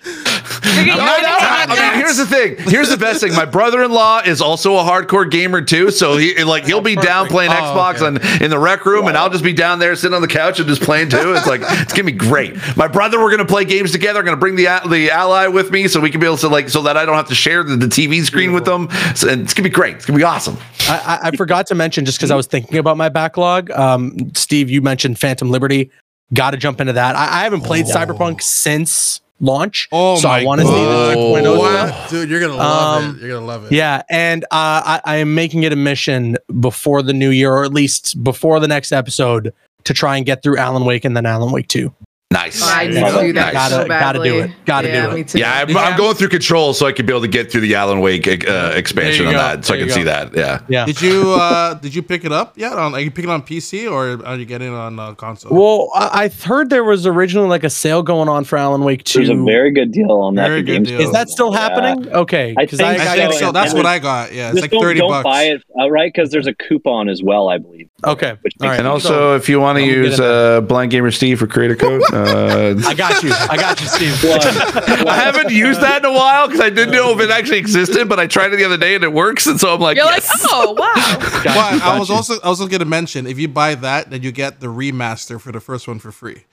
Speaker 5: I'm mean, here's the thing. Here's the best thing. My brother-in-law is also a hardcore gamer too, so he like he'll be down playing oh, Xbox okay. and in the rec room, wow. and I'll just be down there sitting on the couch and just playing too. It's like it's gonna be great. My brother, we're gonna play games together. I'm gonna bring the the ally with me so we can be able to like so that I don't have to share the, the TV screen Beautiful. with them. So, it's gonna be great. It's gonna be awesome.
Speaker 3: I, I forgot to mention just because I was thinking about my backlog. Um, Steve, you mentioned Phantom Liberty. Got to jump into that. I, I haven't played oh. Cyberpunk since launch.
Speaker 1: Oh so
Speaker 3: I
Speaker 1: want to see the 2.0 wow. Dude, you're gonna love um, it. You're gonna love it.
Speaker 3: Yeah, and uh, I, I am making it a mission before the new year, or at least before the next episode, to try and get through Alan Wake and then Alan Wake Two.
Speaker 5: Nice.
Speaker 4: I need to do that.
Speaker 3: Gotta,
Speaker 4: so
Speaker 3: gotta do it. Gotta yeah, do it.
Speaker 5: Yeah I'm, I'm, going through control so I can be able to get through the Alan Wake uh, expansion on go. that, so there I can see that. Yeah.
Speaker 3: Yeah.
Speaker 1: Did you uh, did you pick it up yet? On are you picking it on PC or are you getting it on uh, console?
Speaker 3: Well, I, I heard there was originally like a sale going on for Alan Wake Two.
Speaker 2: There's a very good deal on that. Very good deal.
Speaker 3: Is that still happening? Yeah. Okay.
Speaker 1: I think, I, I think so. That's what I got. Yeah, it's like
Speaker 2: don't,
Speaker 1: thirty
Speaker 2: don't
Speaker 1: bucks.
Speaker 2: buy it outright because there's a coupon as well, I believe.
Speaker 3: Okay.
Speaker 5: All right. And also, if you want to use uh, Blind Gamer Steve for creator code, uh,
Speaker 3: I got you. I got you, Steve.
Speaker 5: I haven't used that in a while because I didn't know if it actually existed, but I tried it the other day and it works, and so I'm like,
Speaker 6: you're yes. like, oh wow.
Speaker 1: got well, I was you. also I was also going to mention if you buy that, then you get the remaster for the first one for free.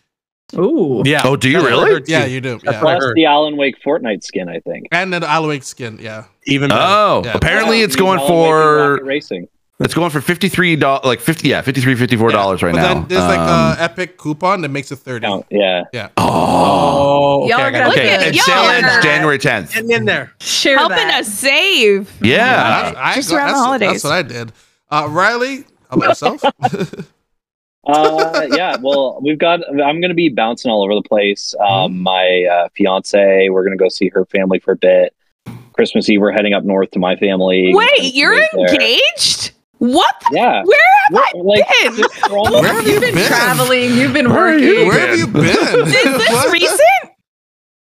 Speaker 4: Ooh.
Speaker 5: Yeah. Oh, do you really?
Speaker 1: Yeah, you do.
Speaker 2: Yeah. Plus the Alan Wake Fortnite skin, I think.
Speaker 1: And then the Alan Wake skin, yeah.
Speaker 5: Even better. Oh, yeah. apparently it's going for racing. It's going for fifty three dollars, like fifty, yeah, 53 54 dollars yeah. right but now. Then
Speaker 1: there's um, like a epic coupon that makes it thirty.
Speaker 2: Oh, yeah,
Speaker 1: yeah.
Speaker 5: Oh,
Speaker 6: y'all okay, okay.
Speaker 5: And sale ends January tenth.
Speaker 3: Get in there,
Speaker 6: Share helping that. us save.
Speaker 5: Yeah,
Speaker 1: yeah I, I, just around the holidays. That's what I did. Uh, Riley, how about yourself?
Speaker 2: uh, yeah, well, we've got. I'm going to be bouncing all over the place. Um, mm-hmm. my uh, fiance, we're going to go see her family for a bit. Christmas Eve, we're heading up north to my family.
Speaker 6: Wait, you're engaged? There. What?
Speaker 2: Yeah.
Speaker 6: Where have I like, been?
Speaker 4: Where have you been, been, traveling? You've been Where working.
Speaker 1: Where have you been? Is
Speaker 6: this recent?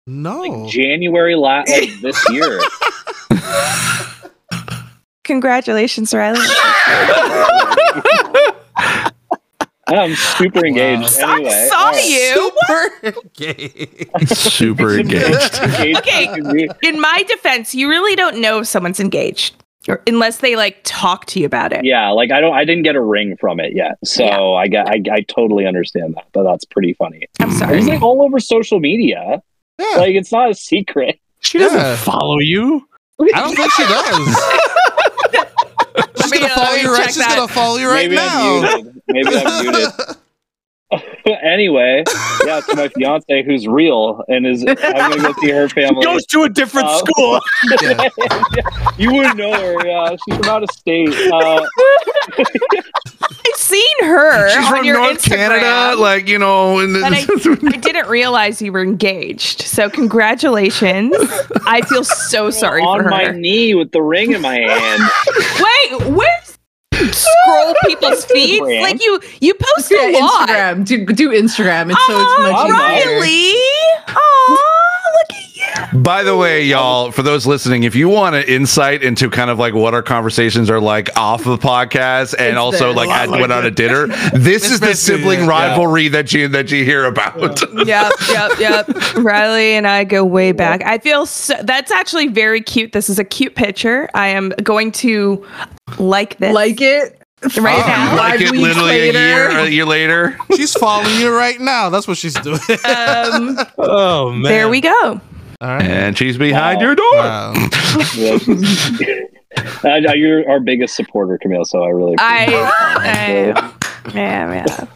Speaker 1: No.
Speaker 2: Like January last like this year.
Speaker 6: Congratulations, Riley.
Speaker 2: I'm super engaged. Wow. Anyway,
Speaker 6: I saw you.
Speaker 1: Super engaged.
Speaker 5: super engaged.
Speaker 6: okay. In my defense, you really don't know if someone's engaged. Or unless they like talk to you about it.
Speaker 2: Yeah, like I don't I didn't get a ring from it yet. So yeah. I get I, I totally understand that, but that's pretty funny.
Speaker 6: I'm sorry.
Speaker 2: It's like all over social media. Yeah. Like it's not a secret.
Speaker 3: She doesn't yeah. follow you.
Speaker 1: I don't think she does. She's gonna uh, follow you right. She's gonna follow you right
Speaker 2: Maybe
Speaker 1: now.
Speaker 2: I'm muted. Maybe I'm muted. anyway, yeah, to my fiance who's real and is I'm gonna go see her family.
Speaker 3: She goes to a different uh, school.
Speaker 2: yeah. you wouldn't know her. Yeah, she's from out of state. Uh,
Speaker 6: I've seen her.
Speaker 5: She's
Speaker 6: from
Speaker 5: North
Speaker 6: Instagram,
Speaker 5: Canada, like you know. And
Speaker 6: I, I, didn't realize you were engaged. So congratulations. I feel so sorry
Speaker 2: on
Speaker 6: for her.
Speaker 2: On my knee with the ring in my hand.
Speaker 6: Wait, where's scroll people's feeds. Like you, you post yeah, a lot.
Speaker 4: Instagram. Do do Instagram. It's so it's much
Speaker 6: Riley. Oh, look at you.
Speaker 5: By the way, y'all, for those listening, if you want an insight into kind of like what our conversations are like off the podcast, and it's also like at like out of dinner, this is the sibling rivalry yeah. that you that you hear about.
Speaker 6: yep, yep, yep. Riley and I go way back. I feel so, that's actually very cute. This is a cute picture. I am going to like this.
Speaker 4: Like it?
Speaker 6: Right oh, now,
Speaker 5: like it literally a year, a year later.
Speaker 1: She's following you right now. That's what she's doing. Um,
Speaker 3: oh man!
Speaker 6: There we go.
Speaker 5: And she's behind wow. your door. Wow.
Speaker 2: uh, you're our biggest supporter, Camille. So I really.
Speaker 6: I. I yeah, yeah.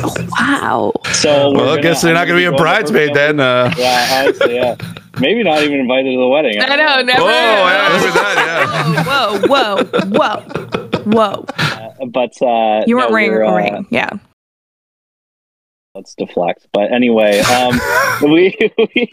Speaker 6: Oh, wow.
Speaker 2: So
Speaker 5: well, I guess they're not going to be a bridesmaid then. Uh.
Speaker 2: Yeah, honestly, yeah. Maybe not even invited to the wedding.
Speaker 6: I, know, never.
Speaker 5: Oh, yeah, that,
Speaker 6: yeah. Whoa, whoa, whoa, whoa, whoa.
Speaker 2: Uh, but uh,
Speaker 6: you weren't no, wearing a uh, ring, yeah.
Speaker 2: Let's deflect. But anyway, um, we, we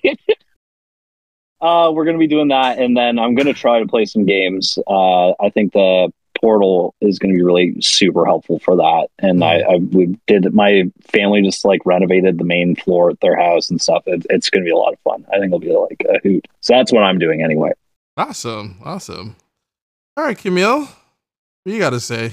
Speaker 2: uh, we're going to be doing that, and then I'm going to try to play some games. Uh, I think the portal is going to be really super helpful for that. And I, mm-hmm. I we did my family just like renovated the main floor at their house and stuff. It, it's going to be a lot of fun. I think it'll be like a hoot. So that's what I'm doing anyway.
Speaker 1: Awesome, awesome. All right, Camille, what you got to say?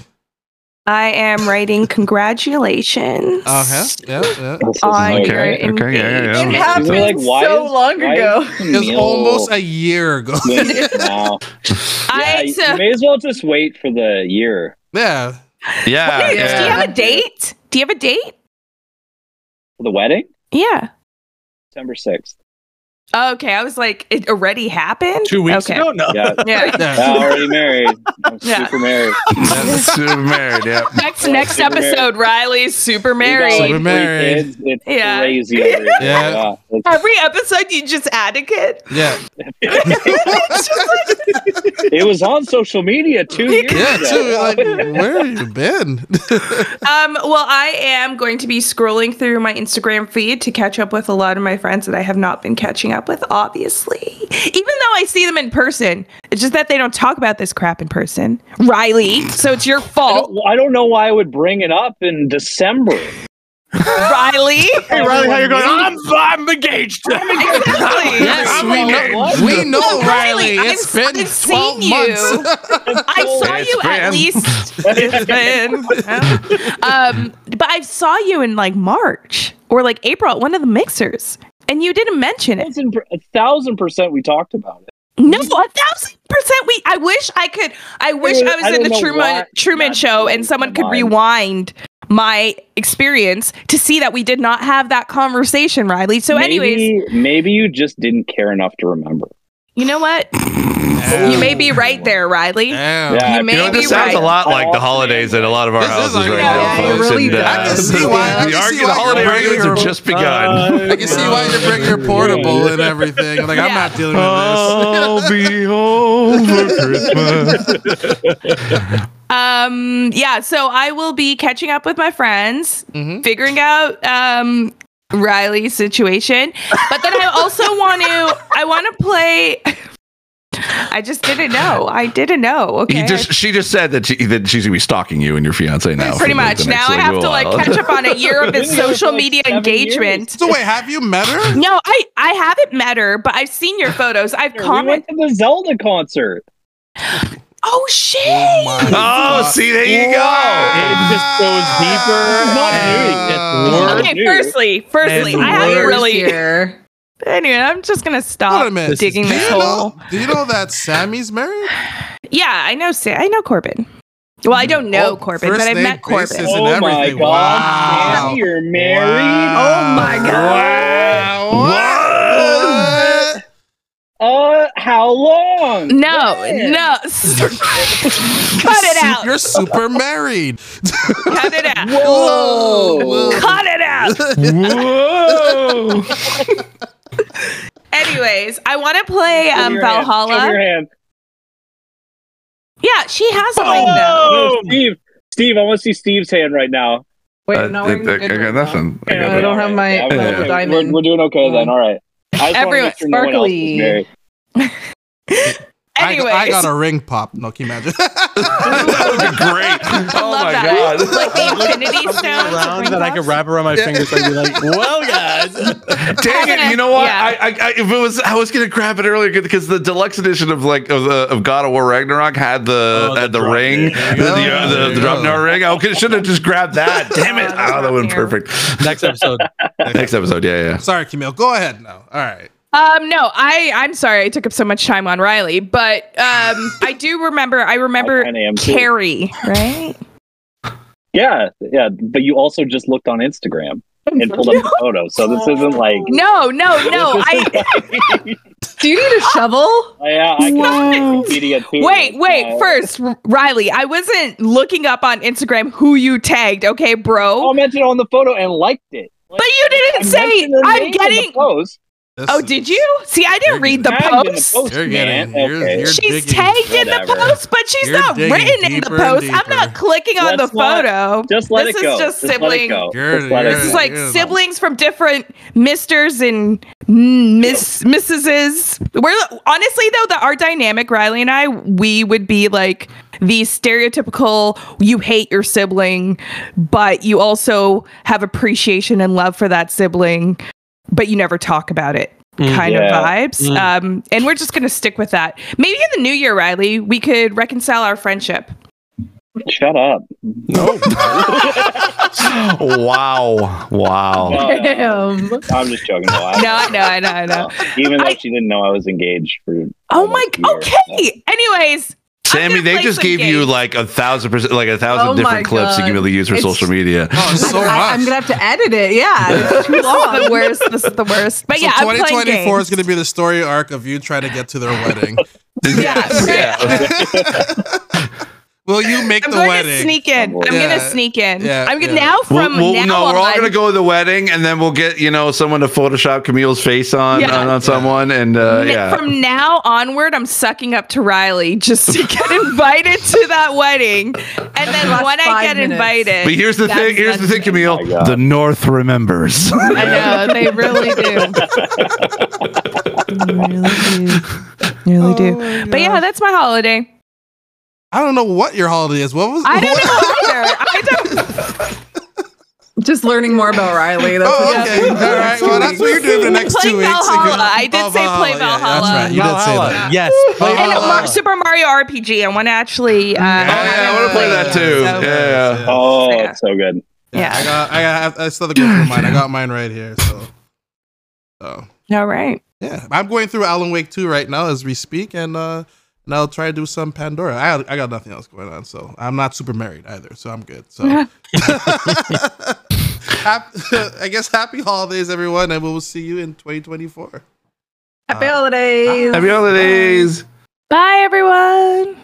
Speaker 6: I am writing congratulations.
Speaker 1: Uh huh. Yeah, yeah.
Speaker 6: On okay, your okay, engagement.
Speaker 4: yeah, yeah, yeah. It happened like, so long ago.
Speaker 1: It was almost a year ago.
Speaker 2: wow. I, yeah, you may as well just wait for the year.
Speaker 1: Yeah.
Speaker 5: Yeah,
Speaker 6: Wait,
Speaker 5: yeah.
Speaker 6: Do you have a date? Do you have a date?
Speaker 2: For the wedding?
Speaker 6: Yeah.
Speaker 2: December 6th.
Speaker 6: Okay, I was like, it already happened.
Speaker 3: Two weeks
Speaker 6: okay.
Speaker 3: ago, no.
Speaker 2: Yeah,
Speaker 6: yeah.
Speaker 2: yeah already married. I'm
Speaker 6: Yeah.
Speaker 2: super married.
Speaker 5: super married. Yeah.
Speaker 6: Next next
Speaker 2: Super
Speaker 6: episode, Riley's super married.
Speaker 2: like,
Speaker 1: Super
Speaker 2: three
Speaker 1: married.
Speaker 2: kids. It's
Speaker 6: Yeah.
Speaker 2: crazy. over here.
Speaker 1: Yeah.
Speaker 6: Every episode, you just add a kid.
Speaker 1: Yeah.
Speaker 2: it was on social media two years
Speaker 1: Yeah,
Speaker 2: ago.
Speaker 1: too. Like, where have you been?
Speaker 6: Um, well, I am going to be scrolling through my Instagram feed to catch up with a lot of my friends that I have not been catching up with, obviously. Even though I see them in person, it's just that they don't talk about this crap in person. Riley, so it's your
Speaker 2: I
Speaker 6: fault.
Speaker 2: don't, I don't know why I would bring it up in December.
Speaker 6: Riley.
Speaker 3: Hey, Riley, how you going? I'm, I'm engaged.
Speaker 6: Exactly.
Speaker 1: yes,
Speaker 2: I'm
Speaker 1: we
Speaker 2: like,
Speaker 1: know. We know,
Speaker 6: Well,
Speaker 1: Riley.
Speaker 6: Riley,
Speaker 1: It's
Speaker 6: I've-
Speaker 1: been
Speaker 6: I've
Speaker 1: 12
Speaker 6: seen
Speaker 1: months.
Speaker 6: I saw
Speaker 5: It's
Speaker 6: you at least. It's been. um, but I saw you in like March or like April at one of the mixers, and you didn't mention it.
Speaker 2: a thousand percent we talked about it.
Speaker 6: No, a thousand percent. We. I wish I could. I wish uh, I was
Speaker 2: I
Speaker 6: in the Truman
Speaker 2: why
Speaker 6: Truman Show, and someone could
Speaker 2: mind.
Speaker 6: rewind my experience to see that we did not have that conversation, Riley. So, anyways,
Speaker 2: maybe, maybe you just didn't care enough to remember.
Speaker 6: You know what? You may be right there, Riley.
Speaker 1: Damn.
Speaker 2: Yeah,
Speaker 6: You may
Speaker 5: You know,
Speaker 6: be
Speaker 5: this sounds
Speaker 6: right.
Speaker 5: a lot like the holidays at a lot of our
Speaker 1: This
Speaker 5: houses
Speaker 1: like-
Speaker 5: right
Speaker 1: Yeah,
Speaker 5: now,
Speaker 1: yeah,
Speaker 4: it
Speaker 5: folks.
Speaker 4: really
Speaker 5: and, uh,
Speaker 1: I can see why- I
Speaker 5: the
Speaker 1: can see
Speaker 5: argu- the holiday
Speaker 1: you're
Speaker 5: arguments
Speaker 1: bringing
Speaker 5: have
Speaker 1: your-
Speaker 5: just begun.
Speaker 1: I can see why you bring your portable and everything. Like, I'm not dealing with
Speaker 5: I'll be home for Christmas.
Speaker 6: Um, yeah, so I will be catching up with my friends,
Speaker 1: Mhm.
Speaker 6: figuring out um Riley's situation. But then I also want to I want to play I just didn't know. I didn't know. Okay.
Speaker 5: He just, she just said that, she, that she's gonna be stalking you and your fiance now.
Speaker 6: Pretty much.
Speaker 5: the next
Speaker 6: Now I have to like catch up on a year of his social
Speaker 2: for, like,
Speaker 6: media engagement.
Speaker 1: this. So wait, have you met her?
Speaker 6: No, I I haven't met her, but I've seen your photos. I've
Speaker 2: We
Speaker 6: commented.
Speaker 2: went to the Zelda concert.
Speaker 6: Oh, oh shit!
Speaker 1: my
Speaker 5: Oh, see, there you go.
Speaker 3: It
Speaker 5: go.
Speaker 3: just goes deeper.
Speaker 2: Not
Speaker 3: and
Speaker 2: new.
Speaker 3: it gets worse.
Speaker 6: Okay, firstly, firstly,
Speaker 3: And
Speaker 6: I haven't really.
Speaker 4: here.
Speaker 6: Anyway, I'm just gonna stop digging
Speaker 1: do
Speaker 6: this hole.
Speaker 1: know? Do you know that Sammy's married?
Speaker 6: Yeah, I know. Sa- I know Corbin. Well, I don't know
Speaker 1: Oh,
Speaker 6: Corbin, but I've met Corbin.
Speaker 1: and
Speaker 2: Oh my
Speaker 1: everything.
Speaker 2: god,
Speaker 1: Wow.
Speaker 2: Sammy, you're married.
Speaker 4: Oh my god.
Speaker 1: Wow. What?
Speaker 2: Uh, how long?
Speaker 6: No,
Speaker 2: When?
Speaker 6: no. Cut it out.
Speaker 1: You're super married.
Speaker 6: Cut it out.
Speaker 2: Whoa.
Speaker 6: Cut it out.
Speaker 5: Whoa.
Speaker 6: Anyways, I want to play um,
Speaker 2: me your hand. Your
Speaker 6: Valhalla.
Speaker 2: hand.
Speaker 6: Yeah, she has a ring though.
Speaker 2: No, Steve. Steve, I want to see Steve's hand right now.
Speaker 4: Wait,
Speaker 5: Uh,
Speaker 4: no,
Speaker 5: I
Speaker 4: we're good
Speaker 5: got nothing. I
Speaker 2: Yeah,
Speaker 5: got
Speaker 4: I don't have my
Speaker 2: Yeah,
Speaker 4: my
Speaker 5: yeah.
Speaker 4: little
Speaker 2: We're,
Speaker 4: diamond.
Speaker 2: we're doing okay then. All right. I just
Speaker 6: Everyone-
Speaker 2: want to make sure no one else is
Speaker 4: sparkly.
Speaker 2: married.
Speaker 1: I,
Speaker 6: Anyways,
Speaker 1: I got a ring pop. No, can you imagine?
Speaker 5: that would be great. Oh
Speaker 6: love
Speaker 5: my
Speaker 6: that.
Speaker 5: god.
Speaker 6: like the infinity
Speaker 3: stone.
Speaker 6: stones.
Speaker 3: around
Speaker 6: ring
Speaker 3: that I could wrap around my fingers and be like, well, guys.
Speaker 5: Dang it! You know what?
Speaker 6: Yeah.
Speaker 5: I, I, I if it was, I was gonna grab it earlier because the deluxe edition of like of, the of God of War Ragnarok had the
Speaker 3: Oh, the
Speaker 5: had the
Speaker 3: drop
Speaker 5: ring,
Speaker 3: ring.
Speaker 5: the, the, uh, the, the drop down ring. I should have just grabbed that. Damn it!
Speaker 6: Oh,
Speaker 5: Oh, that would have been perfect.
Speaker 3: Next episode.
Speaker 5: Next episode, yeah, yeah.
Speaker 1: Sorry, Camille. Go ahead now. All right.
Speaker 6: Um, no, I I'm sorry I took up so much time on Riley, but um, I do remember. I remember
Speaker 2: I kinda too.
Speaker 6: Carrie, right?
Speaker 2: Yeah, yeah. But you also just looked on Instagram and pulled up the photo. So this isn't like.
Speaker 6: No, no, no. I
Speaker 4: Do you need a shovel?
Speaker 2: Yeah, I can Wikipedia too.
Speaker 6: wait, wait. First, Riley, I wasn't looking up on Instagram who you tagged. Okay, bro.
Speaker 2: I mentioned on the photo and liked it.
Speaker 6: but you didn't
Speaker 2: I
Speaker 6: say I'm
Speaker 2: name in the
Speaker 6: getting.
Speaker 2: Post.
Speaker 1: This
Speaker 6: Oh,
Speaker 1: is-
Speaker 6: did you? See, I didn't read the
Speaker 2: Tagged in the
Speaker 6: post.
Speaker 2: post,
Speaker 1: You're getting- you're-
Speaker 2: Okay.
Speaker 1: you're-
Speaker 6: She's
Speaker 1: digging-
Speaker 6: tagged in the post, but she's
Speaker 1: You're
Speaker 6: not written in the post. I'm not clicking on
Speaker 2: Let's
Speaker 6: the
Speaker 2: not-
Speaker 6: photo.
Speaker 2: Just let
Speaker 6: this
Speaker 2: it go.
Speaker 6: is just
Speaker 2: Just let it
Speaker 6: sibling.
Speaker 2: go.
Speaker 1: You're- you're-
Speaker 6: This is like
Speaker 1: Yeah.
Speaker 6: siblings from different misters and miss missuses. We're honestly though that our dynamic, Riley and I, we would be like the stereotypical you hate your sibling, but you also have appreciation and love for that sibling, but you never talk about it.
Speaker 3: Mm.
Speaker 6: Kind
Speaker 2: Yeah.
Speaker 6: of vibes.
Speaker 3: Mm.
Speaker 6: Um, and we're just gonna stick with that. Maybe in the new year, Riley, we could reconcile our friendship.
Speaker 2: Shut up.
Speaker 5: No. wow. Wow.
Speaker 2: Damn. I'm just joking.
Speaker 6: No, I know, I know, I know.
Speaker 2: Even though I, she didn't know I was engaged for.
Speaker 6: Oh my. Okay. Anyways.
Speaker 5: Sammy, they just gave games. you like a thousand percent, like a thousand oh different clips you can really use for it's, social media.
Speaker 4: Oh, so much. I, am gonna have to edit it. Yeah, it's
Speaker 6: too long. the worst. This is the worst. But so yeah, 2024
Speaker 1: is gonna be the story arc of you trying to get to their wedding.
Speaker 6: yeah.
Speaker 1: yeah. Will you make the wedding?
Speaker 6: I'm
Speaker 1: the
Speaker 6: going
Speaker 1: wedding?
Speaker 6: To sneak in. I'm yeah. gonna sneak in. Yeah, I'm gonna yeah. now from
Speaker 5: we'll, we'll,
Speaker 6: now
Speaker 5: No,
Speaker 6: on,
Speaker 5: we're all gonna go to the wedding, and then we'll get you know someone to Photoshop Camille's face on yeah. on, on someone, and uh, yeah.
Speaker 6: From now onward, I'm sucking up to Riley just to get invited to that wedding, and then when I get minutes. invited.
Speaker 5: But here's the thing. Here's the thing, Camille. Oh the North remembers.
Speaker 6: I know they really do. they really do. Really do. Oh but yeah, that's my holiday.
Speaker 1: I don't know what your holiday is. What was?
Speaker 6: I don't
Speaker 1: what?
Speaker 6: know either. I don't.
Speaker 4: Just learning more about Riley.
Speaker 1: That's oh, okay. All right. Well, that's what you're doing the next
Speaker 6: play
Speaker 1: two
Speaker 6: Valhalla. weeks. I did say play Valhalla. Yeah,
Speaker 1: that's right. You Valhalla. did say that.
Speaker 3: Yes.
Speaker 6: and Mar- Super Mario RPG. I want to actually. Uh, oh
Speaker 5: yeah, I want to play that too. So, yeah.
Speaker 2: Oh, yeah. so good.
Speaker 6: Yeah.
Speaker 1: I got. I got. I still have to go through mine. I got mine right here. So.
Speaker 6: So. All right.
Speaker 1: Yeah, I'm going through Alan Wake 2 right now as we speak, and uh, and I'll try to do some Pandora. I, I got nothing else going on, so I'm not super married either, so I'm good. So, I guess happy holidays, everyone, and we will see you in 2024.
Speaker 4: Happy uh, holidays!
Speaker 5: Happy holidays!
Speaker 6: Bye, Bye everyone.